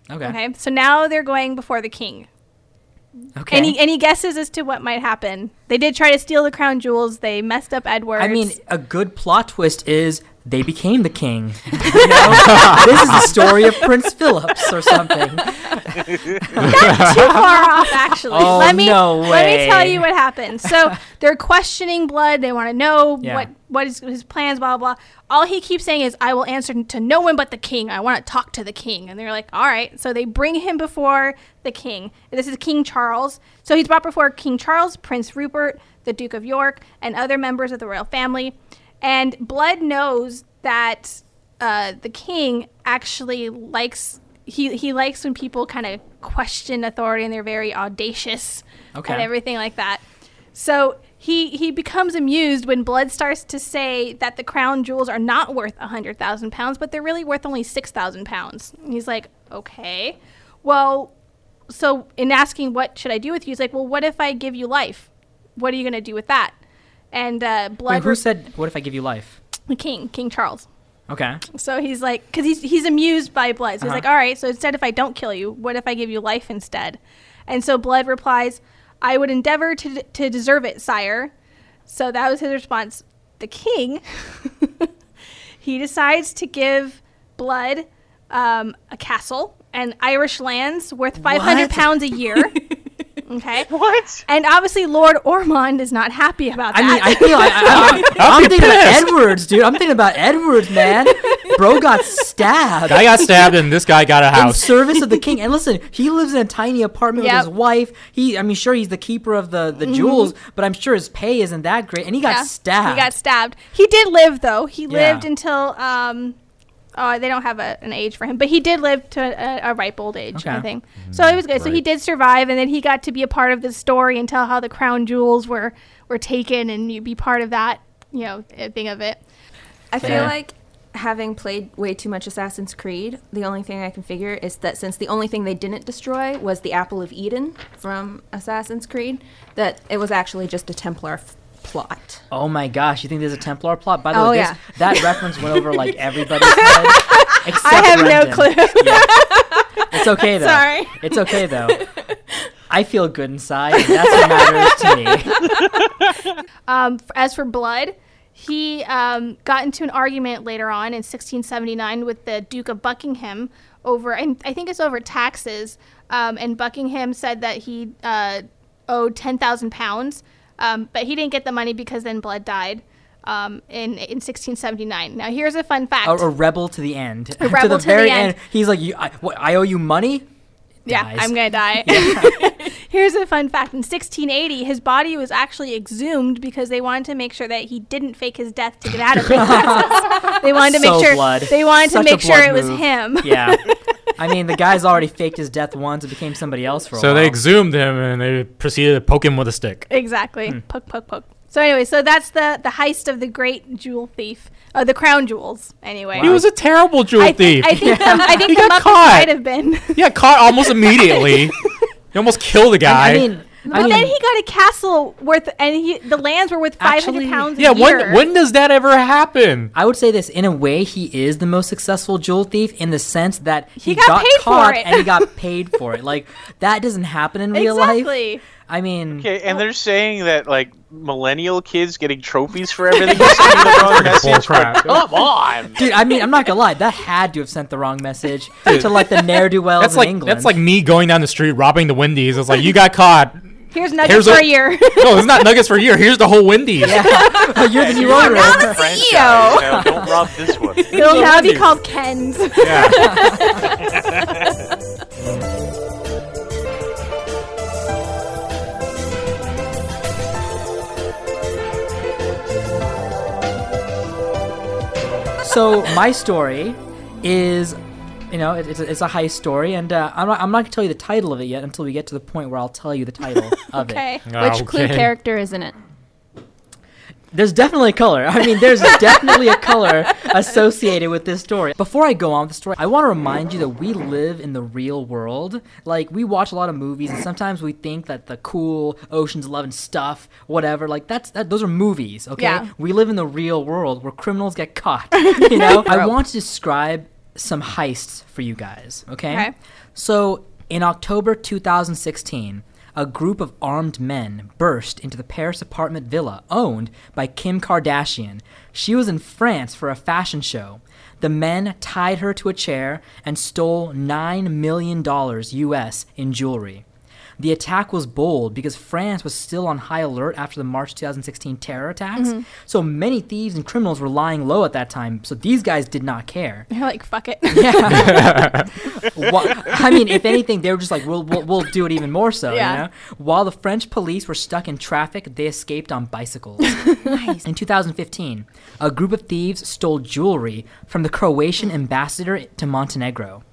B: Okay.
A: Okay, so now they're going before the king.
B: Okay.
A: Any any guesses as to what might happen? They did try to steal the crown jewels. They messed up Edward.
B: I mean, a good plot twist is they became the king. You know? this is the story of Prince Phillips or something.
A: too far off actually.
B: Oh,
A: let me
B: no
A: let me tell you what happened. So they're questioning Blood. They want to know
B: Yeah.
A: what what is his plans. Blah blah. blah. All he keeps saying is, "I will answer to no one but the king. I want to talk to the king." And they're like, "All right." So they bring him before the king. This is King Charles. So he's brought before King Charles, Prince Rupert, the Duke of York, and other members of the royal family. And Blood knows that uh, the king actually likes he he likes when people kind of question authority and they're very audacious
B: Okay.
A: and everything like that. So he he becomes amused when Blood starts to say that the crown jewels are not worth a hundred thousand pounds, but they're really worth only six thousand pounds. And he's like, okay, well, so in asking what should I do with you, he's like, well, what if I give you life? What are you gonna do with that? And uh, Blood,
B: Wait, who
A: re-
B: said, what if I give you life?
A: the king, King Charles.
B: Okay.
A: So he's like, because he's he's amused by Blood. So he's
B: Uh-huh.
A: like, all right. So instead, if I don't kill you, what if I give you life instead? And so Blood replies, I would endeavor to to deserve it, sire. So that was his response. The king, he decides to give Blood um, a castle and Irish lands worth five hundred
B: What?
A: pounds a year. okay.
D: What?
A: And obviously, Lord Ormond is not happy about that.
B: I
A: that.
B: mean, I feel I, I, I, I'm thinking about Edwards, dude. I'm thinking about Edwards, man. Bro got stabbed.
C: I got stabbed and this guy got a house.
B: in
C: house.
B: service of the king. And listen, he lives in a tiny apartment
A: Yep.
B: with his wife. He, I mean, sure, he's the keeper of the, the jewels, but I'm sure his pay isn't that great. And he got
A: Mm-hmm. Yeah,
B: stabbed.
A: He got stabbed. He did live though. He
B: Yeah.
A: lived until um, oh, they don't have a, an age for him, but he did live to a, a ripe old age,
B: Okay.
A: I think. So it was good. So he did survive, and then he got to be a part of the story and tell how the crown jewels were were taken, and you be part of that, you know, uh, thing of it.
E: I feel
B: Yeah.
E: like having played way too much Assassin's Creed, the only thing I can figure is that since the only thing they didn't destroy was the Apple of Eden from Assassin's Creed, that it was actually just a Templar f- plot.
B: Oh my gosh, you think there's a Templar plot? By the
E: Oh,
B: way,
E: yeah.
B: that reference went over like everybody's head. Except
A: I have no clue.
B: Yeah. It's okay though.
A: Sorry.
B: It's okay though. I feel good inside. That's what matters to me.
A: Um, as for blood, he um, got into an argument later on in 1679 with the Duke of Buckingham over, and I think it's over taxes. Um, and Buckingham said that he uh, owed 10,000 pounds, um, but he didn't get the money because then blood died. Um, in, in 1679. Now, here's a fun fact.
B: A, a rebel to the end. to
A: rebel
B: the
A: to the
B: very
A: end.
B: He's like, you, I, what, I owe you money?
A: Yeah,
B: dies.
A: I'm gonna die. Here's a fun fact: in 1680, his body was actually exhumed because they wanted to make sure that he didn't fake his death to get out of taxes. They wanted to
B: So
A: make sure
B: blood.
A: they wanted
B: Such
A: to make sure it was him.
B: Yeah. I mean, the guy's already faked his death once and became somebody else for a
C: So
B: while.
C: So they exhumed him and they proceeded to poke him with a stick.
A: Exactly.
B: Hmm.
A: Poke, poke, poke. So anyway, so that's the the heist of the great jewel thief, uh, the crown jewels. Anyway,
C: He was a terrible jewel
A: I
C: thief.
A: think I think the, I think
C: He
A: the
C: got
A: Muppets
C: caught.
A: might have been.
C: he got caught almost immediately. he almost killed the guy.
B: I, I mean, I
A: But
B: mean,
A: then he got a castle worth, and he the lands were worth 500
B: Actually-
A: pounds a
C: yeah,
A: year.
C: when when does that ever happen?
B: I would say this in a way, he is the most successful jewel thief in the sense that he,
A: He got paid for
B: caught
A: it.
B: and he got paid for it. Like that doesn't happen in real life.
A: exactly.
B: I mean,
D: Okay, and they're saying that like millennial kids getting trophies for everything is the wrong message.
C: Bullcrap.
D: Come on.
B: dude, I mean, I'm not gonna lie, that had to have sent the wrong message to like the ne'er do wells
C: That's
B: in
C: like
B: England.
C: that's like me going down the street robbing the Wendy's. It's like you got caught.
A: Here's nuggets
C: Here's
A: for
C: a-
A: a year.
C: No, it's not nuggets for a year. Here's the whole Wendy's.
B: Oh, you're the new
D: You're
B: owner.
D: not the franchise. Now, don't rob this one.
A: It'll now be
C: Wendy's.
A: called Ken's.
C: Yeah.
B: so my story is you know it, it's, a, it's a heist story and uh, I'm, not, I'm not gonna tell you the title of it yet until we get to the point where i'll tell you the title of it.
A: Okay.
E: Which clue character is in it?
B: there's definitely a color. I mean there's definitely a color associated with this story. Before i go on with the story i want to remind you that we live in the real world. Like we watch a lot of movies and sometimes we think that the cool oceans 11 stuff whatever like that's that those are movies okay?
A: Yeah.
B: we live in the real world where criminals get caught you know? I want to describe some heists for you guys okay,
A: Okay.
B: so in october 2016 a group of armed men burst into the Paris apartment villa owned by Kim Kardashian. She was in France for a fashion show. The men tied her to a chair and stole $9 million US in jewelry. The attack was bold because France was still on high alert after the March 2016 terror attacks. Mm-hmm. So many thieves and criminals were lying low at that time. So these guys did not care.
A: They're like, fuck it.
B: Yeah. I mean, if anything, they were just like, we'll, we'll, we'll do it even more so,
A: Yeah.
B: you know? While the French police were stuck in traffic, they escaped on bicycles. nice. In 2015, a group of thieves stole jewelry from the Croatian ambassador to Montenegro.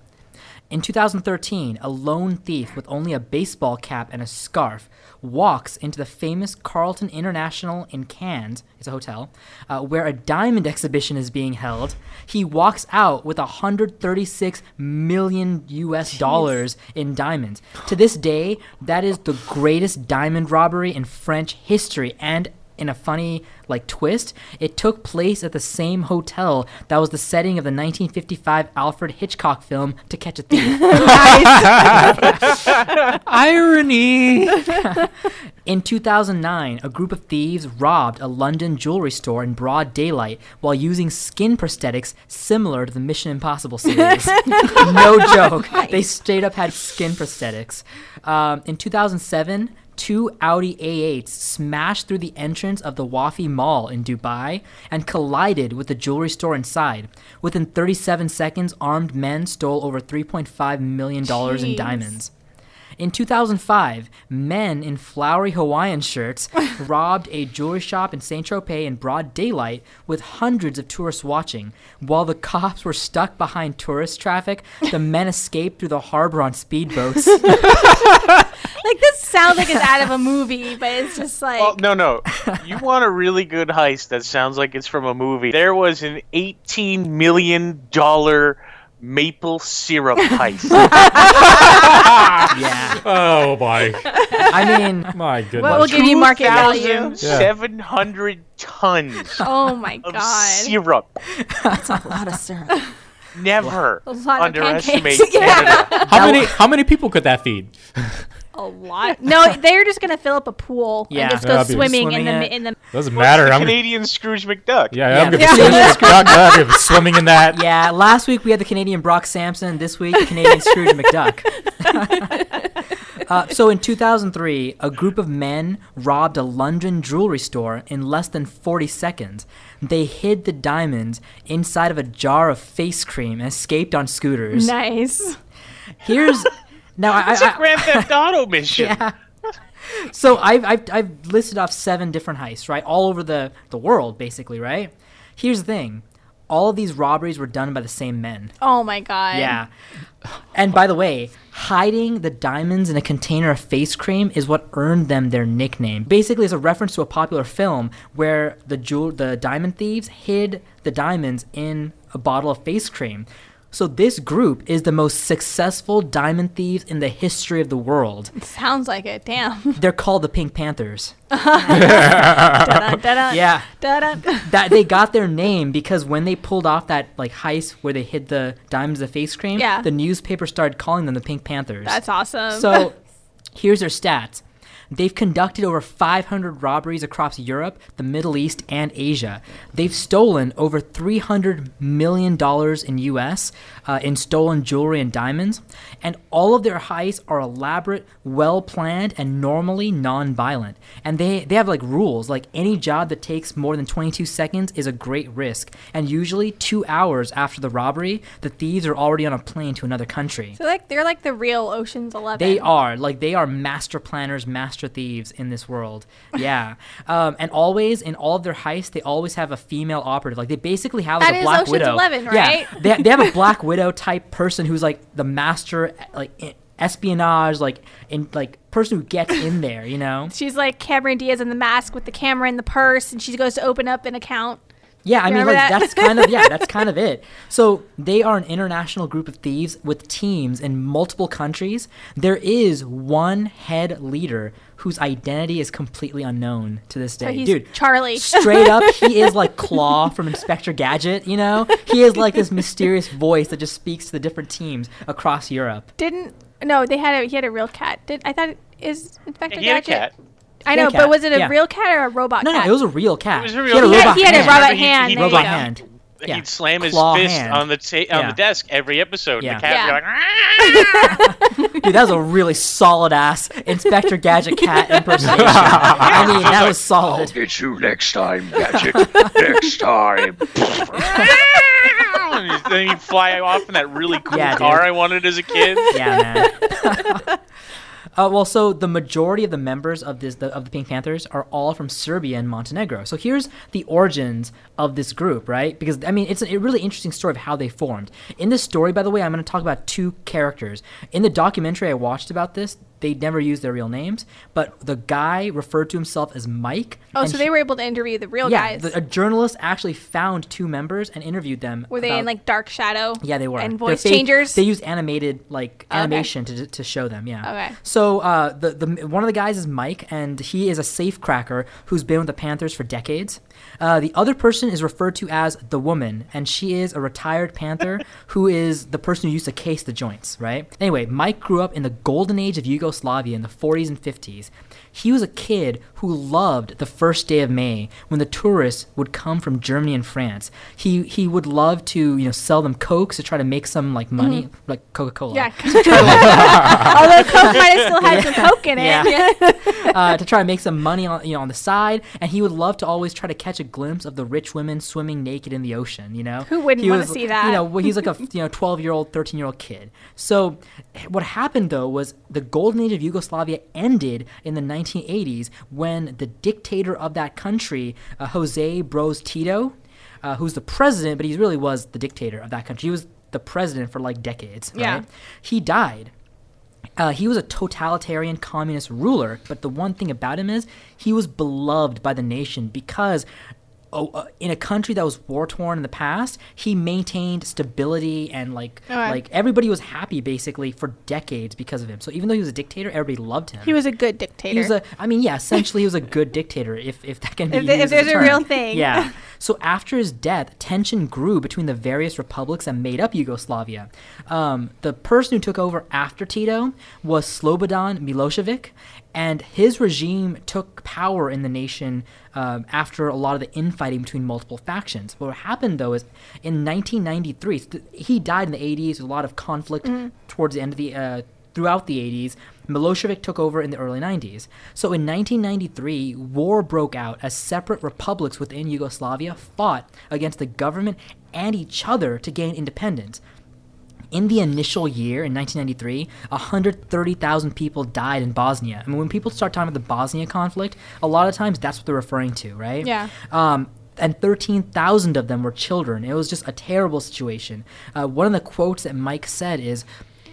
B: In 2013, a lone thief with only a baseball cap and a scarf walks into the famous Carlton International in Cannes, it's a hotel, uh, where a diamond exhibition is being held. He walks out with 136 million US dollars in diamonds. To this day, that is the greatest diamond robbery in French history and in a funny like twist, it took place at the same hotel that was the setting of the 1955 Alfred Hitchcock film To Catch a Thief.
C: Irony.
B: In 2009, a group of thieves robbed a London jewelry store in broad daylight while using skin prosthetics similar to the Mission Impossible series. no joke. They straight up had skin prosthetics. Um, in 2007, two Audi A8s smashed through the entrance of the Wafi Mall in Dubai and collided with the jewelry store inside. Within 37 seconds, armed men stole over $3.5 million in diamonds. In 2005, men in flowery Hawaiian shirts robbed a jewelry shop in Saint Tropez in broad daylight with hundreds of tourists watching. While the cops were stuck behind tourist traffic, the men escaped through the harbor on speedboats.
A: like this sounds like it's out of a movie, but it's just like
D: Well, no, no. You want a really good heist that sounds like it's from a movie. There was an $18 million maple syrup heist.
B: yeah.
C: Oh my,
B: I mean,
C: my goodness.
A: What will give you market value?
D: 2,700 tons
A: Oh my
D: of
A: god.
D: syrup.
E: That's a lot of syrup.
D: Never
A: A lot of
D: underestimate.
A: Yeah.
C: How many how many people could that feed?
A: A lot. No, they're just gonna fill up a pool
B: Yeah.
A: and just go
C: I'll
A: swimming, in the
B: in it.
A: in the.
C: Doesn't matter.
D: the
C: I'm
D: Canadian Scrooge McDuck.
C: yeah,
B: Yeah,
C: I'm gonna
B: the
C: be
B: Canadian
C: swimming, I'm gonna swimming in that.
B: Yeah, last week we had the Canadian Brock Sampson. This week, Canadian Scrooge McDuck. uh, so in 2003, a group of men robbed a London jewelry store in less than 40 seconds. They hid the diamonds inside of a jar of face cream and escaped on scooters.
A: Nice.
B: Here's now I,
D: It's
B: I,
D: a Grand Theft Auto mission.
B: yeah. So I've, I've, I've listed off seven different heists, right? All over the, the world, basically, right? Here's the thing. All of these robberies were done by the same men.
A: Oh my god.
B: Yeah. And by the way, hiding the diamonds in a container of face cream is what earned them their nickname. Basically, it's a reference to a popular film where the jewel, the diamond thieves hid the diamonds in a bottle of face cream. So this group is the most successful diamond thieves in the history of the world.
A: Sounds like it. Damn.
B: They're called the Pink Panthers. Yeah. that they got their name because when they pulled off that like heist where they hid the diamonds of face cream,
A: Yeah.
B: the newspaper started calling them the Pink Panthers.
A: That's awesome.
B: So here's their stats. They've conducted over 500 robberies across Europe, the Middle East, and Asia. They've stolen over 300 million dollars in U.S. Uh, in stolen jewelry and diamonds, and all of their heists are elaborate, well planned, and normally non-violent. And they they have like rules, like any job that takes more than 22 seconds is a great risk. And usually, two hours after the robbery, the thieves are already on a plane to another country.
A: So like they're like the real Ocean's Eleven.
B: They are like they are master planners, master thieves in this world. Yeah, um, and always in all of their heists, they always have a female operative. Like they basically have like
A: That
B: a
A: is
B: Black
A: Ocean's
B: Widow.
A: 11,
B: Yeah,
A: right?
B: they they have a Black Widow type person who's like the master, like espionage, like in like person who gets in there. You know?
A: She's like Cameron Diaz in the mask with the camera in the purse, and she goes to open up an account.
B: Yeah, I
A: You
B: mean, like
A: that?
B: that's kind of yeah, that's kind of it. So they are an international group of thieves with teams in multiple countries. There is one head leader whose identity is completely unknown to this day.
A: So he's
B: Dude,
A: Charlie.
B: straight up, he is like Claw from Inspector Gadget. You know, he is like this mysterious voice that just speaks to the different teams across Europe.
A: Didn't no? They had a he had a real cat. Did I thought is Inspector
D: He had a
A: Gadget?
D: Cat.
A: I know,
B: a
A: but was it a
B: yeah.
A: real cat or a robot
B: No,
A: cat?
B: no, it was a real cat.
D: It was a
B: He
D: real
B: had a
D: cat.
B: robot
A: He had a
B: hand.
A: robot
D: Remember, he-
A: hand.
D: he-
A: there you
B: robot
A: go.
B: hand. Yeah.
D: He'd slam his
B: Claw
D: fist
B: hand.
D: on the ta- on
B: Yeah.
D: the desk every episode.
B: Yeah.
D: And the cat would be like,
B: Dude, that was a really solid ass Inspector Gadget cat impersonation. I mean, that was solid.
F: I'll get you next time, Gadget. next time.
D: and then he'd fly off in that really cool
B: Yeah,
D: car
B: dude.
D: I wanted as a kid.
B: Yeah, man. Uh, well, so the majority of the members of this the, of the Pink Panthers are all from Serbia and Montenegro. So here's the origins of this group, right? Because I mean, it's a, a really interesting story of how they formed. In this story, by the way, I'm going to talk about two characters. In the documentary I watched about this, they never used their real names, but the guy referred to himself as Mike.
A: Oh, so
B: he-
A: they were able to interview the real
B: yeah,
A: guys.
B: the, a journalist actually found two members and interviewed them.
A: were they
B: about-
A: in like Dark Shadow?
B: yeah, they were.
A: And voice
B: fa-
A: changers.
B: They used animated like
A: Okay.
B: animation to, to show them. Yeah.
A: Okay.
B: So uh, the the one of the guys is Mike, and he is a safe cracker who's been with the Panthers for decades. Uh, the other person is referred to as the woman, and she is a retired Panther who is the person who used to case the joints. Right. Anyway, Mike grew up in the golden age of Yugoslavia in the 40s and 50s. He was a kid who loved the first day of May when the tourists would come from Germany and France. He he would love to you know sell them cokes to try to make some like money, like Coca Cola.
A: yeah. Although Coke might have still had some Coke in it.
B: Yeah. uh, to try to make some money on you know on the side, and he would love to always try to catch a glimpse of the rich women swimming naked in the ocean. You know,
A: Who wouldn't
B: He
A: wanna see that?
B: You know, well, he's like a you know twelve year old, thirteen year old kid. So, what happened though was the golden age of Yugoslavia ended in the 1980s when the dictator of that country, uh, Josip Broz Tito, uh, who's the president, but he really was the dictator of that country. He was the president for like decades. Right?
A: Yeah.
B: He died. Uh, he was a totalitarian communist ruler, but the one thing about him is he was beloved by the nation because oh, uh, in a country that was war torn in the past, he maintained stability and like like everybody was happy basically for decades because of him. So even though he was a dictator, everybody loved him.
A: He was a good dictator.
B: He was a, I mean, yeah, essentially he was a good dictator, if, if that can be
A: If if
B: used as
A: there's a
B: term.
A: real thing.
B: Yeah. So after his death, tension grew between the various republics that made up Yugoslavia. Um, the person who took over after Tito was Slobodan Milosevic, and his regime took power in the nation um, after a lot of the infighting between multiple factions. What happened though is in 1993, he died in the 80s. With a lot of conflict towards the end of the uh, throughout the 80s. Milosevic took over in the early 90s. So in 1993, war broke out as separate republics within Yugoslavia fought against the government and each other to gain independence. In the initial year in 1993, 130,000 people died in Bosnia. I mean, when people start talking about the Bosnia conflict, a lot of times that's what they're referring to, right?
A: Yeah.
B: Um, and 13,000 of them were children. It was just a terrible situation. Uh, one of the quotes that Mike said is,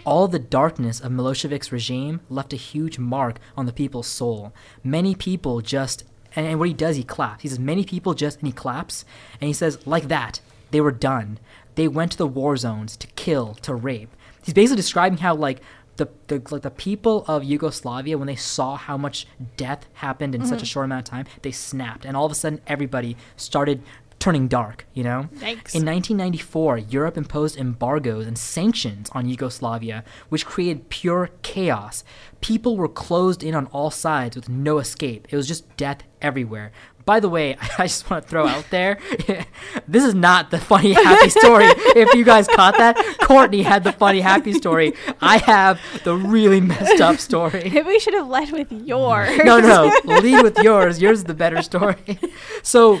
B: all the darkness of Milosevic's regime left a huge mark on the people's soul. Many people just, and, and what he does, he claps. He says, many people just, and he claps, and he says, like that, they were done. They went to the war zones to kill, to rape. He's basically describing how, like, the, the like the people of Yugoslavia when they saw how much death happened in such a mm-hmm. short amount of time, they snapped, and all of a sudden everybody started turning dark. You know. In 1994, Europe imposed embargoes and sanctions on Yugoslavia, which created pure chaos. People were closed in on all sides with no escape. It was just death everywhere. By the way, I just want to throw out there this is not the funny, happy story. if you guys caught that, Courtney had the funny, happy story. I have the really messed up story.
A: Maybe we should have led with yours.
B: No, no, lead with yours. Yours is the better story. So,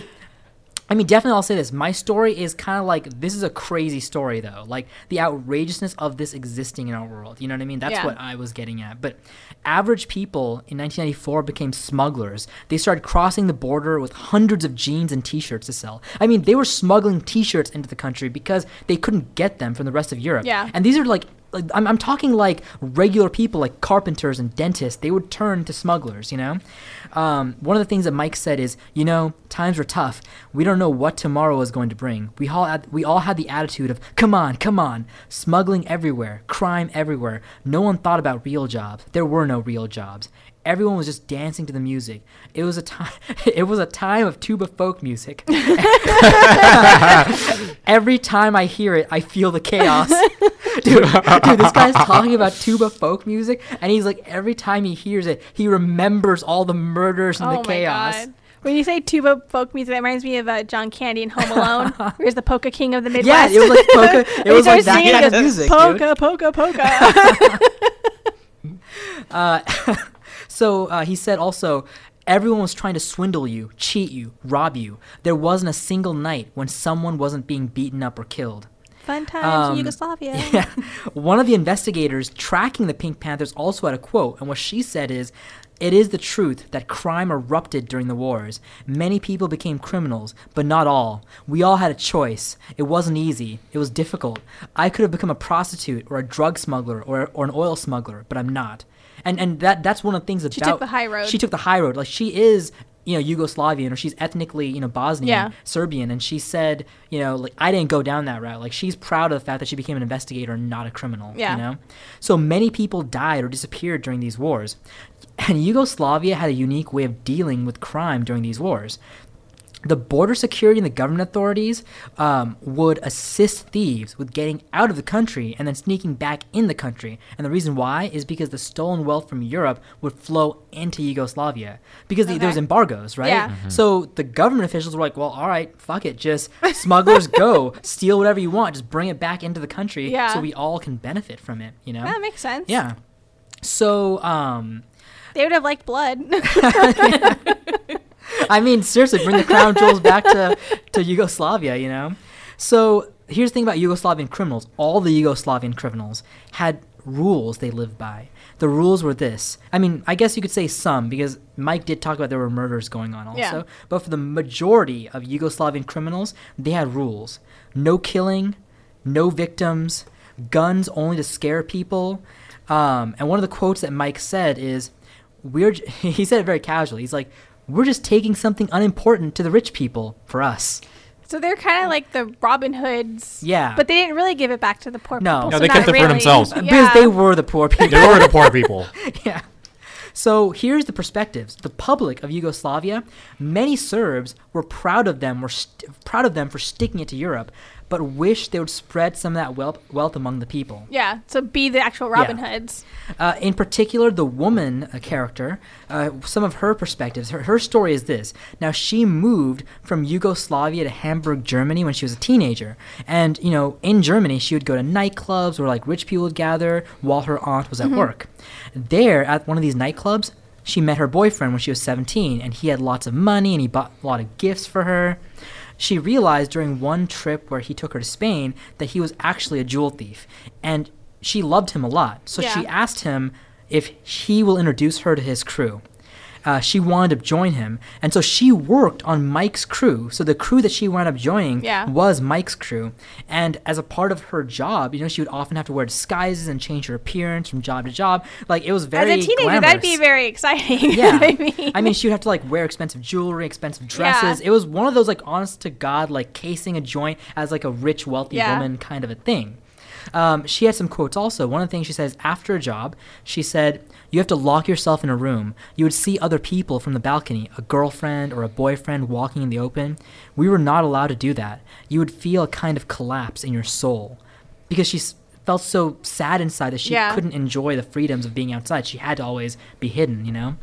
B: I mean, definitely, I'll say this. My story is kind of like this is a crazy story, though. Like the outrageousness of this existing in our world. You know what I mean? That's
A: Yeah.
B: what I was getting at. But average people in 1994 became smugglers. They started crossing the border with hundreds of jeans and T-shirts to sell. I mean, they were smuggling T-shirts into the country because they couldn't get them from the rest of Europe.
A: Yeah.
B: And these are like like, I'm, I'm talking like regular people like carpenters and dentists they would turn to smugglers you know um, one of the things that mike said is you know times were tough. We don't know what tomorrow is going to bring. We all had, we all had the attitude of come on come on. Smuggling everywhere crime everywhere. No one thought about real jobs. There were no real jobs. Everyone was just dancing to the music. It was a time it was a time of tuba folk music. Every time i hear it i feel the chaos dude, dude, this guy's talking about tuba folk music, and he's like, every time he hears it, he remembers all the murders and
A: oh
B: the
A: my
B: chaos.
A: god. When you say tuba folk music, that reminds me of uh, John Candy in Home Alone, where he's the polka king of the Midwest?
B: Yeah, it was like polka. It
A: And he
B: was like
A: starts
B: that kind of
A: he goes,
B: music, dude.
A: Polka, polka, polka.
B: Uh, so uh, he said also, everyone was trying to swindle you, cheat you, rob you. There wasn't a single night when someone wasn't being beaten up or killed.
A: Fun times
B: Um,
A: in Yugoslavia.
B: Yeah. One of the investigators tracking the Pink Panthers also had a quote, and what she said is, It is the truth that crime erupted during the wars. Many people became criminals, but not all. We all had a choice. It wasn't easy. It was difficult. I could have become a prostitute or a drug smuggler or, or an oil smuggler, but I'm not. And and that that's one of the things about
A: She took the high road.
B: She took the high road. Like she is you know Yugoslavian or she's ethnically you know Bosnian
A: Yeah.
B: Serbian and she said you know like I didn't go down that route like she's proud of the fact that she became an investigator and not a criminal
A: Yeah.
B: you know so many people died or disappeared during these wars and Yugoslavia had a unique way of dealing with crime during these wars the border security and the government authorities um, would assist thieves with getting out of the country and then sneaking back in the country. And the reason why is because the stolen wealth from Europe would flow into Yugoslavia because the, there was
A: Okay.
B: embargoes, right?
A: Yeah.
B: So the government officials were like, "Well, all right, fuck it, just smugglers go, steal whatever you want, just bring it back into the country,
A: Yeah.
B: so we all can benefit from it." You know?
A: that makes sense.
B: yeah. So, um,
A: They would have liked blood.
B: I mean, seriously, bring the crown jewels back to, to Yugoslavia, you know? So here's the thing about Yugoslavian criminals. All the Yugoslavian criminals had rules they lived by. The rules were this. I mean, I guess you could say some, because Mike did talk about there were murders going on also.
A: Yeah.
B: But for the majority of Yugoslavian criminals, they had rules. No killing, no victims, guns only to scare people. Um, and one of the quotes that Mike said is, "We're," he said it very casually. He's like, "We're just taking something unimportant to the rich people for us."
A: so they're kind of like the Robin Hoods.
B: Yeah.
A: But they didn't really give it back to the poor
B: No.
A: people.
B: No,
A: so
C: they kept it for themselves.
A: Yeah.
B: Because they were the poor people.
C: They were the poor people.
B: yeah. So here's the perspectives. The public of Yugoslavia, many Serbs were proud of them, were st- proud of them for sticking it to Europe, but wish they would spread some of that wealth, wealth among the people.
A: Yeah, so be the actual Robin
B: Yeah.
A: Hoods.
B: Uh, in particular, the woman uh, character, uh, some of her perspectives. Her, her story is this. Now, she moved from Yugoslavia to Hamburg, Germany when she was a teenager. And, you know, in Germany, she would go to nightclubs where, like, rich people would gather while her aunt was at work. There, at one of these nightclubs, she met her boyfriend when she was 17, and he had lots of money and he bought a lot of gifts for her. She realized during one trip where he took her to Spain that he was actually a jewel thief, and she loved him a lot. So she asked him if he will introduce her to his crew. Uh, she wanted to join him, and so she worked on Mike's crew. So the crew that she wound up joining
A: Yeah.
B: was Mike's crew, and as a part of her job, you know, she would often have to wear disguises and change her appearance from job to job. Like it was very
A: As a teenager, that'd be very exciting.
B: Yeah,
A: I mean,
B: I mean, she would have to like wear expensive jewelry, expensive dresses. Yeah. It was one of those like honest to god like casing a joint as like a rich, wealthy
A: Yeah.
B: woman kind of a thing. Um, she had some quotes also. One of the things she says after a job, she said, "You have to lock yourself in a room. You would see other people from the balcony, a girlfriend or a boyfriend walking in the open. We were not allowed to do that. You would feel a kind of collapse in your soul, because she." Felt so sad inside that she
A: Yeah.
B: couldn't enjoy the freedoms of being outside. She had to always be hidden, you know?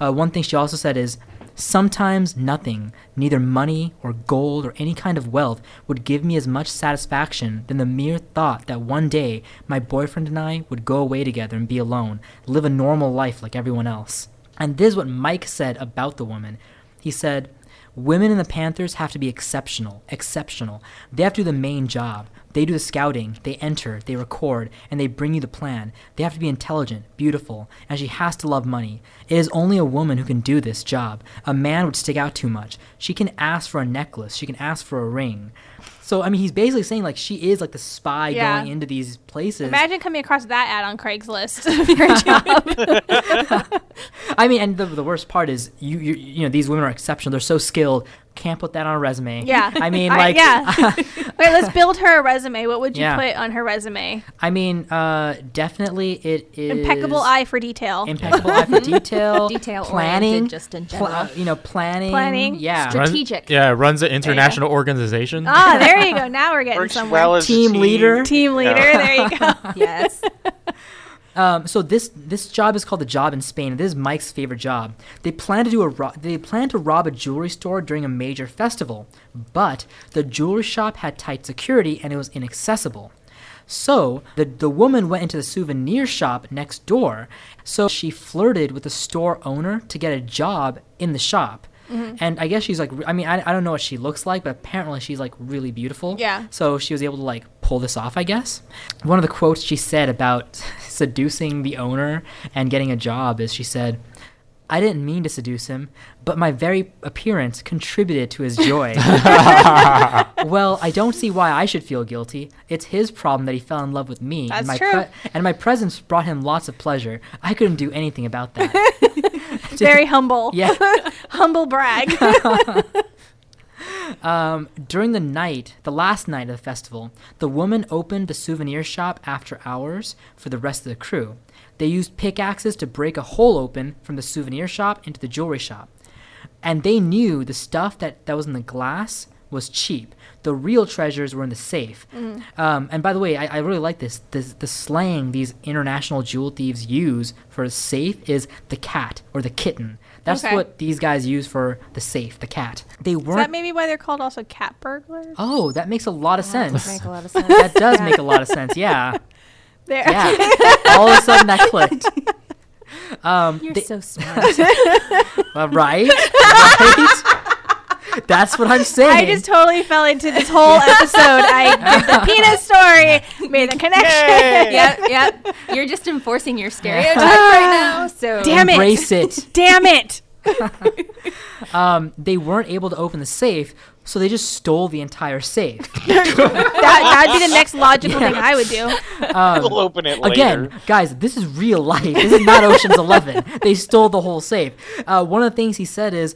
B: Uh, one thing she also said is sometimes nothing, neither money or gold or any kind of wealth, would give me as much satisfaction than the mere thought that one day my boyfriend and I would go away together and be alone, live a normal life like everyone else. And this is what Mike said about the woman. He said, Women in the Panthers have to be exceptional, exceptional. They have to do the main job. They do the scouting, they enter, they record, and they bring you the plan. They have to be intelligent, beautiful, and she has to love money. It is only a woman who can do this job. A man would stick out too much. She can ask for a necklace, she can ask for a ring. So, I mean, he's basically saying, like, she is like the spy
A: Yeah.
B: going into these places.
A: imagine coming across that ad on Craigslist for your job.
B: I mean, and the, the worst part is, you, you, you know, these women are exceptional. They're so skilled. Can't put that on a resume.
A: Yeah.
B: I mean,
A: I-
B: like,
A: yeah. Wait, let's build her a resume. What would you
B: Yeah.
A: put on her resume?
B: I mean, uh, definitely it is
A: Impeccable eye for detail.
B: impeccable eye for detail,
E: Detail
B: planning,
E: just in
B: pla-
E: general.
B: you know, planning,
A: Planning.
B: yeah,
E: Strat-
C: Runs-
E: Strategic.
C: yeah, runs an international organization.
A: ah, there you go. Now we're getting
D: Works
A: somewhere.
D: well as a
B: Team leader.
A: Team leader. There you go.
E: yes.
B: Um, so this this job is called the job in Spain. This is Mike's favorite job. They plan to do a ro- they plan to rob a jewelry store during a major festival, but the jewelry shop had tight security and it was inaccessible. So the the woman went into the souvenir shop next door. So she flirted with the store owner to get a job in the shop. Mm-hmm. And I guess she's like, I mean, I, I don't know what she looks like, but apparently she's like really beautiful.
A: Yeah.
B: So she was able to like pull this off, I guess. One of the quotes she said about seducing the owner and getting a job is she said, I didn't mean to seduce him, but my very appearance contributed to his joy. well, I don't see why I should feel guilty. It's his problem that he fell in love with me.
A: That's
B: and my
A: true.
B: and my presence brought him lots of pleasure. I couldn't do anything about that.
A: Very humble.
B: yeah.
A: Humble brag.
B: Um, during the night, the last night of the festival, the woman opened the souvenir shop after hours for the rest of the crew. They used pickaxes to break a hole open from the souvenir shop into the jewelry shop. And they knew the stuff that, that was in the glass was cheap. The real treasures were in the safe. Um, and by the way, I, I really like this. this. The slang these international jewel thieves use for a safe is the cat or the kitten. That's
A: Okay.
B: what these guys use for the safe, the cat. They weren't
A: that maybe why they're called also cat burglars?
B: Oh, that makes a lot of
E: That
B: sense.
E: make a lot of sense.
B: That does make a lot of sense. Yeah.
A: There.
B: Yeah. All of a sudden that clicked. Um,
E: You're
B: they-
E: so smart.
B: uh, right? Right? That's what I'm saying.
A: I just totally fell into this whole episode. I did the penis story, made the connection.
D: Yay!
E: yep, yep. You're just enforcing your stereotype right now. So
A: Damn it.
B: Embrace it.
A: Damn it.
B: Um, they weren't able to open the safe, so they just stole the entire safe.
A: That, that'd be the next logical
B: Yeah.
A: thing I would do.
D: we'll open it later.
B: Um, Again, guys, this is real life. This is not Ocean's Eleven. They stole the whole safe. Uh, one of the things he said is,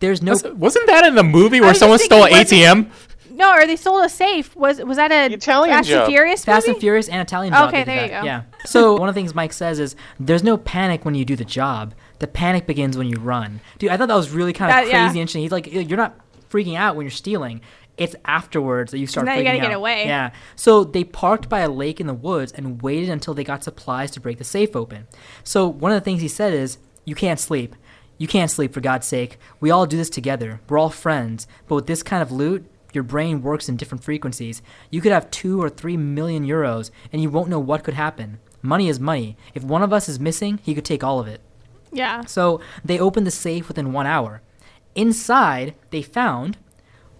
B: "There's no
C: Was- Wasn't that in the movie where someone stole an ATM?
A: No, or they stole a safe. Was was that a
D: Italian
A: Fast
D: job.
A: and Furious Movie?
B: Fast and Furious and Italian Job.
A: Okay, there you
B: that,
A: go.
B: Yeah. So one of the things Mike says is there's no panic when you do the job. The panic begins when you run. Dude, I thought that was really kind of
A: That-
B: crazy
A: yeah.
B: and interesting. He's like, you're not freaking out when you're stealing. It's afterwards that you start
A: now you
B: freaking
A: gotta
B: out.
A: get away.
B: Yeah. So they parked by a lake in the woods and waited until they got supplies to break the safe open. So one of the things he said is, you can't sleep. You can't sleep for God's sake. We all do this together. We're all friends. But with this kind of loot, your brain works in different frequencies. You could have two or three million euros and you won't know what could happen. Money is money. If one of us is missing, he could take all of it.
A: Yeah.
B: So they opened the safe within one hour. Inside, they found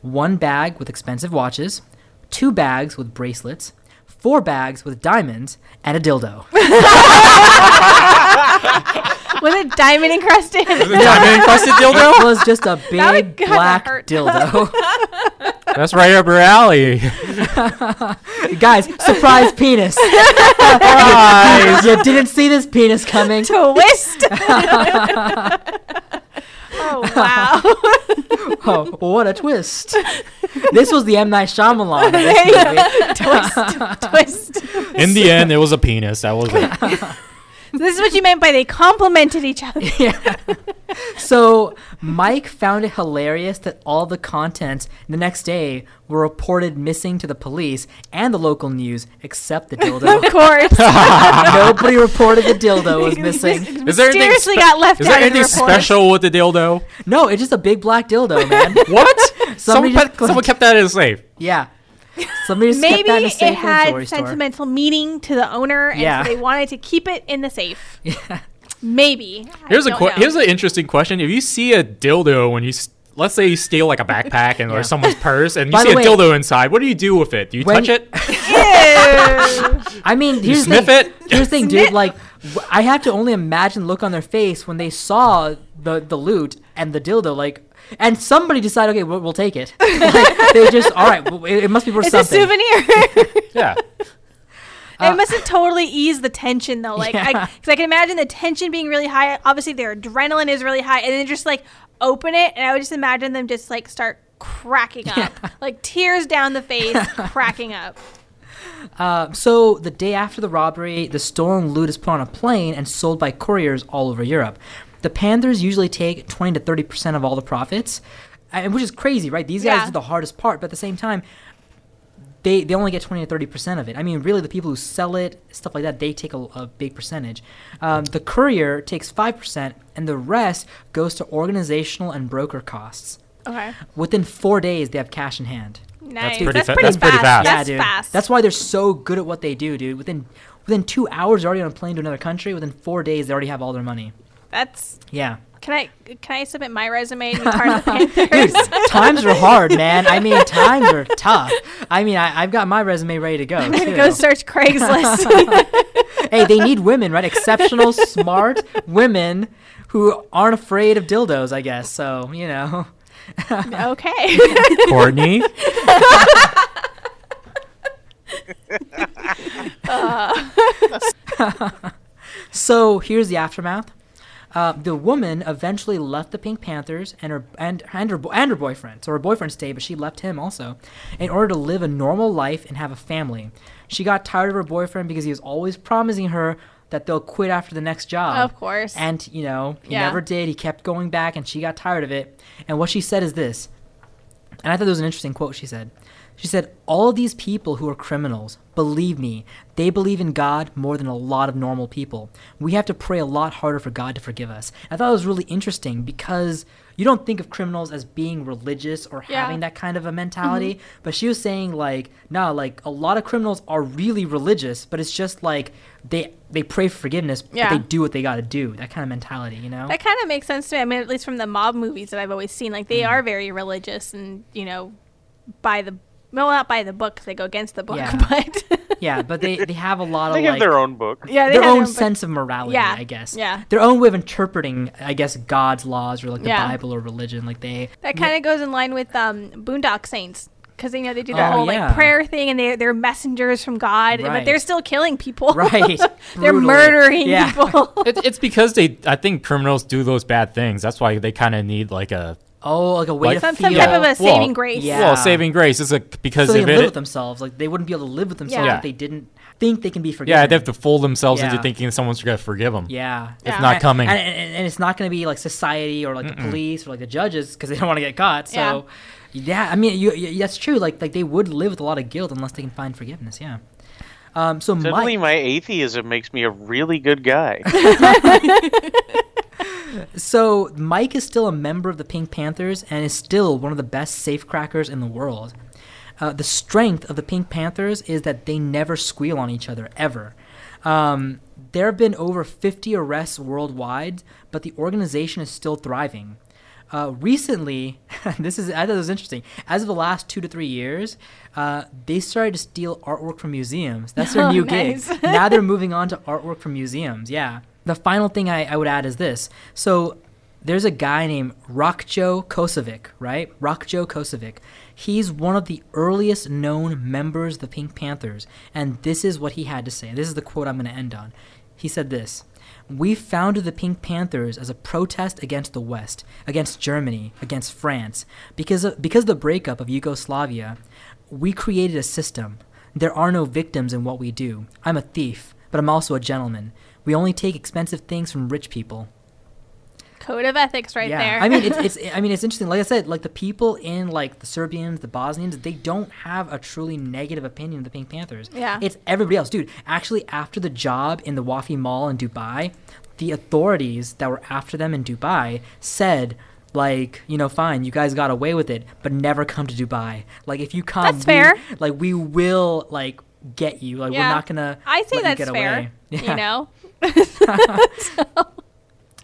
B: one bag with expensive watches, two bags with bracelets, four bags with diamonds, and a dildo.
A: Was it diamond encrusted?
C: Diamond encrusted dildo?
B: It was just a big
A: would kinda
B: black
A: hurt.
B: dildo.
C: That's right up your alley.
B: Guys, surprise penis. Surprise! you didn't see this penis coming.
A: Twist. Oh wow.
B: Oh, what a twist. This was the M. Night Shyamalan of this movie.
A: twist. Twist.
C: In the end, it was a penis. That was it.
A: This is what you meant by they complimented each other.
B: yeah. So Mike found it hilarious that all the contents the next day were reported missing to the police and the local news, except the dildo.
A: Of course.
B: Nobody reported the dildo was missing.
C: Is there anything, spe-
A: got left
C: is there
A: out of the
C: special with the dildo?
B: No, it's just a big black dildo, man.
C: What?
B: Somebody
C: someone,
B: just
C: put, someone kept that in a safe.
B: Yeah. Somebody just
A: Maybe
B: that in a
A: it
B: safe a
A: had
B: jewelry store.
A: sentimental meaning to the owner, and
B: Yeah.
A: so they wanted to keep it in the safe.
B: Yeah.
A: Maybe.
C: Here's a
A: don't
C: que-
A: know.
C: here's an interesting question. If you see a dildo when you s- let's say you steal like a backpack and
B: Yeah.
C: or someone's purse and you
B: By
C: see a
B: way-
C: dildo inside, what do you do with it? Do you
B: When-
C: touch it?
A: Ew.
B: I mean, here's
C: sniff
B: the thing.
C: it?
B: Here's the thing, dude. Like, I have to only imagine the look on their face when they saw the the loot and the dildo. Like, and somebody decided, okay, we'll, we'll take it. like, they just, all right, well, it, it must be worth
A: it's a souvenir.
C: Yeah.
A: it must have totally eased the tension, though. Like,
B: Yeah.
A: because I, can imagine the tension being really high. Obviously, their adrenaline is really high, and then just like open it, and I would just imagine them just like start cracking up, like tears down the face, cracking up.
B: Uh, so the day after the robbery, the stolen loot is put on a plane and sold by couriers all over Europe. The Panthers usually take 20 to 30 percent of all the profits, and which is crazy, right? These guys
A: Yeah.
B: do the hardest part, but at the same time, they they only get 20 to 30 percent of it. I mean, really, the people who sell it, stuff like that, they take a, a big percentage. Um, the courier takes five percent, and the rest goes to organizational and broker costs.
A: Okay,
B: Within four days, they have cash in hand.
A: nice.
C: pretty
A: that's
C: fa-
A: pretty
C: that's pretty
A: fast.
C: fast.
A: That's
B: dude.
A: fast.
B: That's why they're so good at what they do, dude. Within within two hours, they're already on a plane to another country. Within four days, they already have all their money.
A: That's.
B: Yeah,
A: Can I can I submit my resume and be part of the Panthers?
B: dude. times are hard, man. I mean, times are tough. I mean, I, I've got my resume ready to go.
A: I'm gonna
B: too.
A: go search Craigslist.
B: hey, they need women, right? Exceptional, smart women who aren't afraid of dildos. I guess so. You know.
A: okay.
C: Courtney. Uh.
B: So here's the aftermath. Uh, the woman eventually left the Pink Panthers and her and and her, and her boyfriend. So her boyfriend stayed, but she left him also in order to live a normal life and have a family. She got tired of her boyfriend because he was always promising her that they'll quit after the next job.
A: Of course.
B: And you know he
A: Yeah.
B: never did. He kept going back, and she got tired of it. And what she said is this, and I thought it was an interesting quote. She said, she said, all these people who are criminals, believe me, they believe in God more than a lot of normal people. We have to pray a lot harder for God to forgive us. I thought it was really interesting because you don't think of criminals as being religious or
A: Yeah.
B: having that kind of a mm-hmm. mentality. But she was saying like, no, like a lot of criminals are really religious, but it's just like they they pray for forgiveness,
A: Yeah.
B: but they do what they got to do. That kind of mentality, you know?
A: That kind of makes sense to me. I mean, at least from the mob movies that I've always seen, like they mm. are very religious and you know, by the well, not by the book 'cause they go against the book,
B: Yeah.
A: but
B: yeah, but they they have a lot of
D: They have
B: like,
D: their own book.
A: yeah, they
B: their
A: have
B: own
A: but-
B: sense of morality,
A: Yeah,
B: I guess.
A: yeah.
B: Their own way of interpreting, I guess, God's laws or like the
A: Yeah.
B: Bible or religion. Like they.
A: That kind of goes in line with um, Boondock Saints because you know they do the
B: Oh,
A: whole
B: yeah.
A: like prayer thing and they they're messengers from God, but they're still killing people.
B: Right.
A: they're murdering
B: Yeah.
A: people.
C: It, it's because they. I think criminals do those bad things. That's why they kind of need like a
B: Oh, like a way
C: Like-
B: to
A: Some,
B: feel.
A: some type of a
C: Well,
A: saving grace.
B: yeah.
C: Well, saving grace is a because
B: so they
C: if
B: can live with themselves. Like they wouldn't be able to live with themselves
A: Yeah.
B: if they didn't think they can be forgiven.
C: yeah, they have to fool themselves
B: Yeah.
C: into thinking someone's gonna forgive them.
B: Yeah,
A: It's
C: not coming.
B: and, and, and it's not going to be like society or like the police or like the judges because they don't want to get caught. So, yeah, I mean, you, you, that's true. Like, like they would live with a lot of guilt unless they can find forgiveness. Yeah. Um. So
D: Suddenly,
B: Mike,
D: my atheism makes me a really good guy.
B: so Mike is still a member of the Pink Panthers and is still one of the best safecrackers in the world. Uh, the strength of the Pink Panthers is that they never squeal on each other ever. Um, there have been over 50 arrests worldwide, but the organization is still thriving. Uh, recently, this is I thought it was interesting. As of the last two to three years, uh, they started to steal artwork from museums. That's their
A: Oh,
B: new
A: nice.
B: gig. now they're moving on to artwork from museums. Yeah. The final thing I, I would add is this. So there's a guy named Rokjo Kosovic, right? Rokjo Kosovic. He's one of the earliest known members of the Pink Panthers, and this is what he had to say. This is the quote I'm going to end on. He said this We founded the Pink Panthers as a protest against the West, against Germany, against France. Because of, because of the breakup of Yugoslavia, we created a system. There are no victims in what we do. I'm a thief, but I'm also a gentleman. We only take expensive things from rich people.
A: Code of ethics right
B: yeah.
A: there.
B: I mean, it's, it's I mean, it's interesting. Like I said, like the people in like the Serbians, the Bosnians, they don't have a truly negative opinion of the Pink Panthers.
A: Yeah.
B: It's everybody else, dude. Actually, after the job in the Wafi Mall in Dubai, the authorities that were after them in Dubai said. Like you know, fine, you guys got away with it, but never come to Dubai. Like if you come,
A: That's
B: we-
A: fair.
B: like we will like get you. Like we're not gonna.
A: I say that's fair.
B: away. Yeah.
A: You know.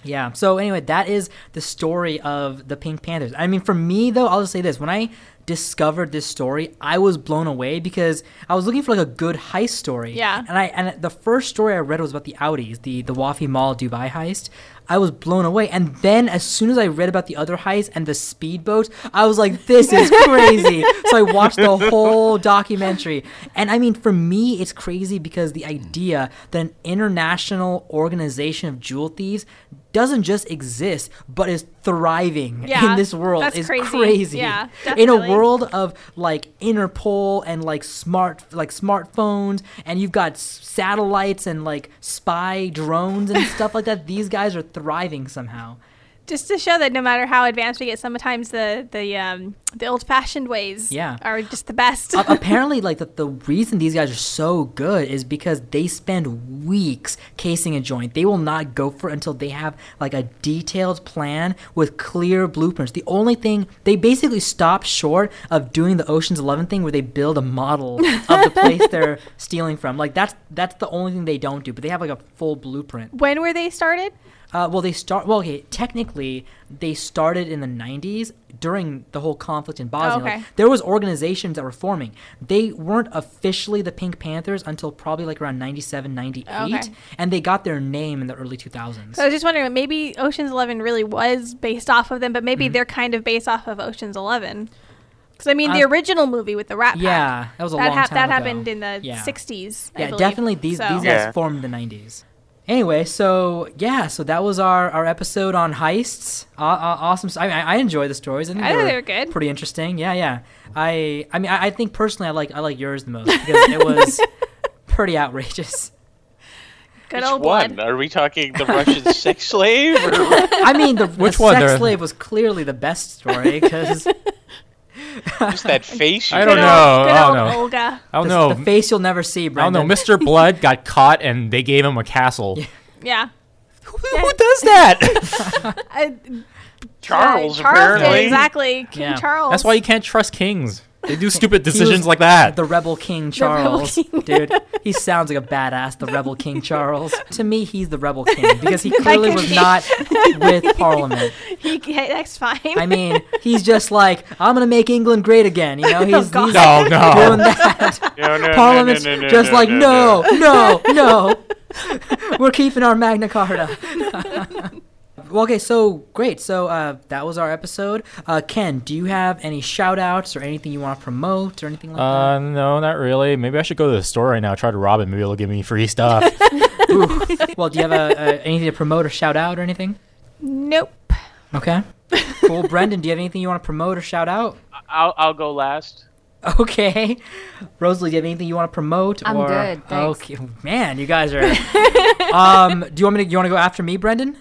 B: Yeah. So anyway, that is the story of the Pink Panthers. I mean, for me though, I'll just say this: when I discovered this story, I was blown away because I was looking for like a good heist story.
A: Yeah.
B: And I and the first story I read was about the Audis, the the Wafi Mall Dubai heist. I was blown away, and then as soon as I read about the other heist and the speedboats, I was like, "This is crazy!" so I watched the whole documentary, and I mean, for me, it's crazy because the idea that an international organization of jewel thieves doesn't just exist, but is thriving
A: Yeah,
B: in this world
A: that's
B: is
A: crazy.
B: crazy.
A: Yeah,
B: in a world of like Interpol and like smart like smartphones, and you've got satellites and like spy drones and stuff like that. These guys are thriving somehow.
A: Just to show that no matter how advanced we get, sometimes the the um, the old fashioned ways
B: Yeah.
A: are just the best.
B: A- apparently, like the, the reason these guys are so good is because they spend weeks casing a joint. They will not go for it until they have like a detailed plan with clear blueprints. The only thing they basically stop short of doing the Ocean's Eleven thing, where they build a model of the place they're stealing from. Like that's that's the only thing they don't do. But they have like a full blueprint.
A: when were they started?
B: Uh, well, they start. Well, okay. Technically, they started in the '90s during the whole conflict in Bosnia. Like,
A: okay.
B: there was organizations that were forming. They weren't officially the Pink Panthers until probably like around 97, 98,
A: Okay.
B: and they got their name in the early 2000s.
A: So I was just wondering, maybe Ocean's Eleven really was based off of them, but
B: Mm-hmm.
A: maybe they're kind of based off of Ocean's Eleven. Because I mean, the
B: Uh,
A: original movie with the Rat Pack.
B: yeah, that was a
A: that
B: long
A: hap-
B: time
A: that
B: ago.
A: happened in the
B: Yeah.
A: '60s. I
B: yeah,
A: believe.
B: definitely these
A: So-
B: these
D: Yeah.
B: guys formed the 90s. Anyway, so yeah, so that was our, our episode on heists. Uh, uh, awesome. I, I I enjoy the stories. I think
A: I
B: they
A: think
B: were
A: they were good.
B: Pretty interesting. Yeah, yeah. I I mean I, I think personally I like I like yours the most because it was pretty outrageous.
A: Good
D: Which
A: old
D: one?
A: blood.
D: Are we talking the Russian sex slave? Or...
B: I mean the,
C: Which
B: the
C: one?
B: sex
C: There-
B: slave was clearly the best story because
D: Just that face.
C: I don't
A: Good
D: got?
C: know.
A: old-
C: I don't know.
A: Olga.
C: I don't
B: the,
C: know.
B: the face you'll never see. Brendan.
C: I don't know. Mr. Blood got caught and they gave him a castle.
A: Yeah.
C: Who, who does that?
A: Uh,
D: Charles,
A: uh, Charles
D: apparently.
A: did, exactly. King
B: Yeah.
A: Charles.
C: That's why you can't trust kings. They do stupid decisions like that.
B: The Rebel King
A: Rebel
B: Charles,
A: King.
B: dude. He sounds like a badass. The Rebel King Charles. To me, he's the Rebel King because he clearly was
A: be.
B: not with Parliament.
A: He, yeah, that's fine.
B: I mean, he's just like, I'm gonna make England great again. You know, oh, he's,
A: God.
B: he's
C: no, no.
B: doing that.
D: No, no, no,
B: Parliament's
D: no, no, no,
B: just
D: no,
B: like,
D: no,
B: no, no, no. We're keeping our Magna Carta. Well, okay, so great. So uh, that was our episode. Uh, Ken, do you have any shout outs or anything you want to promote or anything like that?
C: Uh, no, not really. Maybe I should go to the store right now, try to rob it. Maybe it'll give me free stuff.
B: Well, do you have a, a, anything to promote or shout out or anything?
A: nope.
B: Okay. Cool. Brendan, do you have anything you want to promote or shout out?
D: I'll I'll go last.
B: Okay. Rosalie, do you have anything you want to promote?
E: I'm
B: or...
E: good, thanks.
B: Okay. Man, you guys are. um, do you want me to? You want to go after me, Brendan?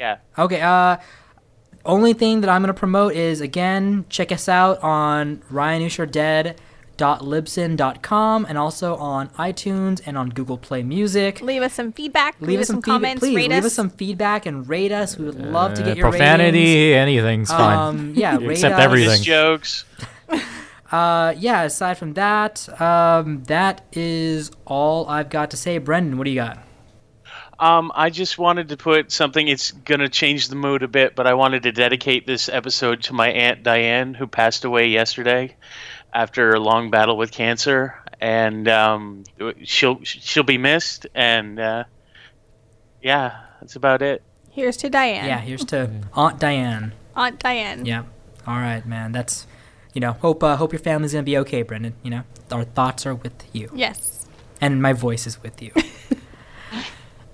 D: Yeah.
B: Okay. Uh, only thing that I'm gonna promote is again check us out on ryanusherdead.libsyn.com and also on iTunes and on Google Play Music.
A: Leave us some feedback.
B: Leave, us some, feedback,
A: comments.
B: please.
A: Rate
B: leave
A: us.
B: us some feedback and rate us. We would love to get your
C: profanity,
B: ratings.
C: anything's fine.
B: Um, yeah, rate
C: Except
B: us.
C: everything.
D: Just jokes.
B: Uh, yeah. Aside from that, um, that is all I've got to say. Brendan, what do you got?
D: Um, I just wanted to put something. It's gonna change the mood a bit, but I wanted to dedicate this episode to my aunt Diane, who passed away yesterday after a long battle with cancer, and um, she'll she'll be missed. And uh, yeah, that's about it.
A: Here's to Diane.
B: Yeah. Here's to Aunt Diane.
A: Aunt Diane.
B: Yeah. All right, man. That's, you know, hope uh, hope your family's gonna be okay, Brendan. You know, our thoughts are with you,
A: Yes.
B: and my voice is with you.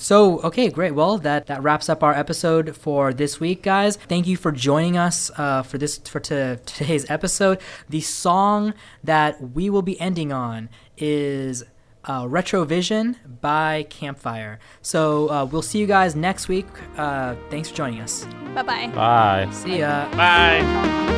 B: so, okay, great. Well, that that wraps up our episode for this week, guys. Thank you for joining us uh, for this for to, today's episode. The song that we will be ending on is. Uh, Retrovision by Campfire. So uh, we'll see you guys next week. Uh, thanks for joining us.
A: Bye bye.
C: Bye.
B: See ya.
D: Bye.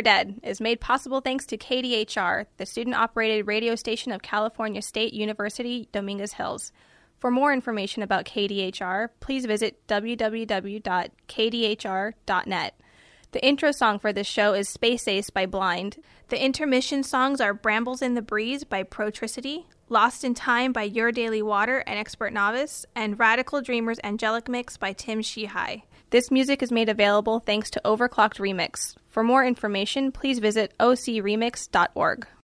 A: Dead is made possible thanks to KDHR, the student operated radio station of California State University, Dominguez Hills. For more information about KDHR, please visit www.kdhr.net. The intro song for this show is Space Ace by Blind. The intermission songs are Brambles in the Breeze by Protricity, Lost in Time by Your Daily Water and Expert Novice, and Radical Dreamers Angelic Mix by Tim Shihai. This music is made available thanks to Overclocked Remix. For more information, please visit ocremix.org.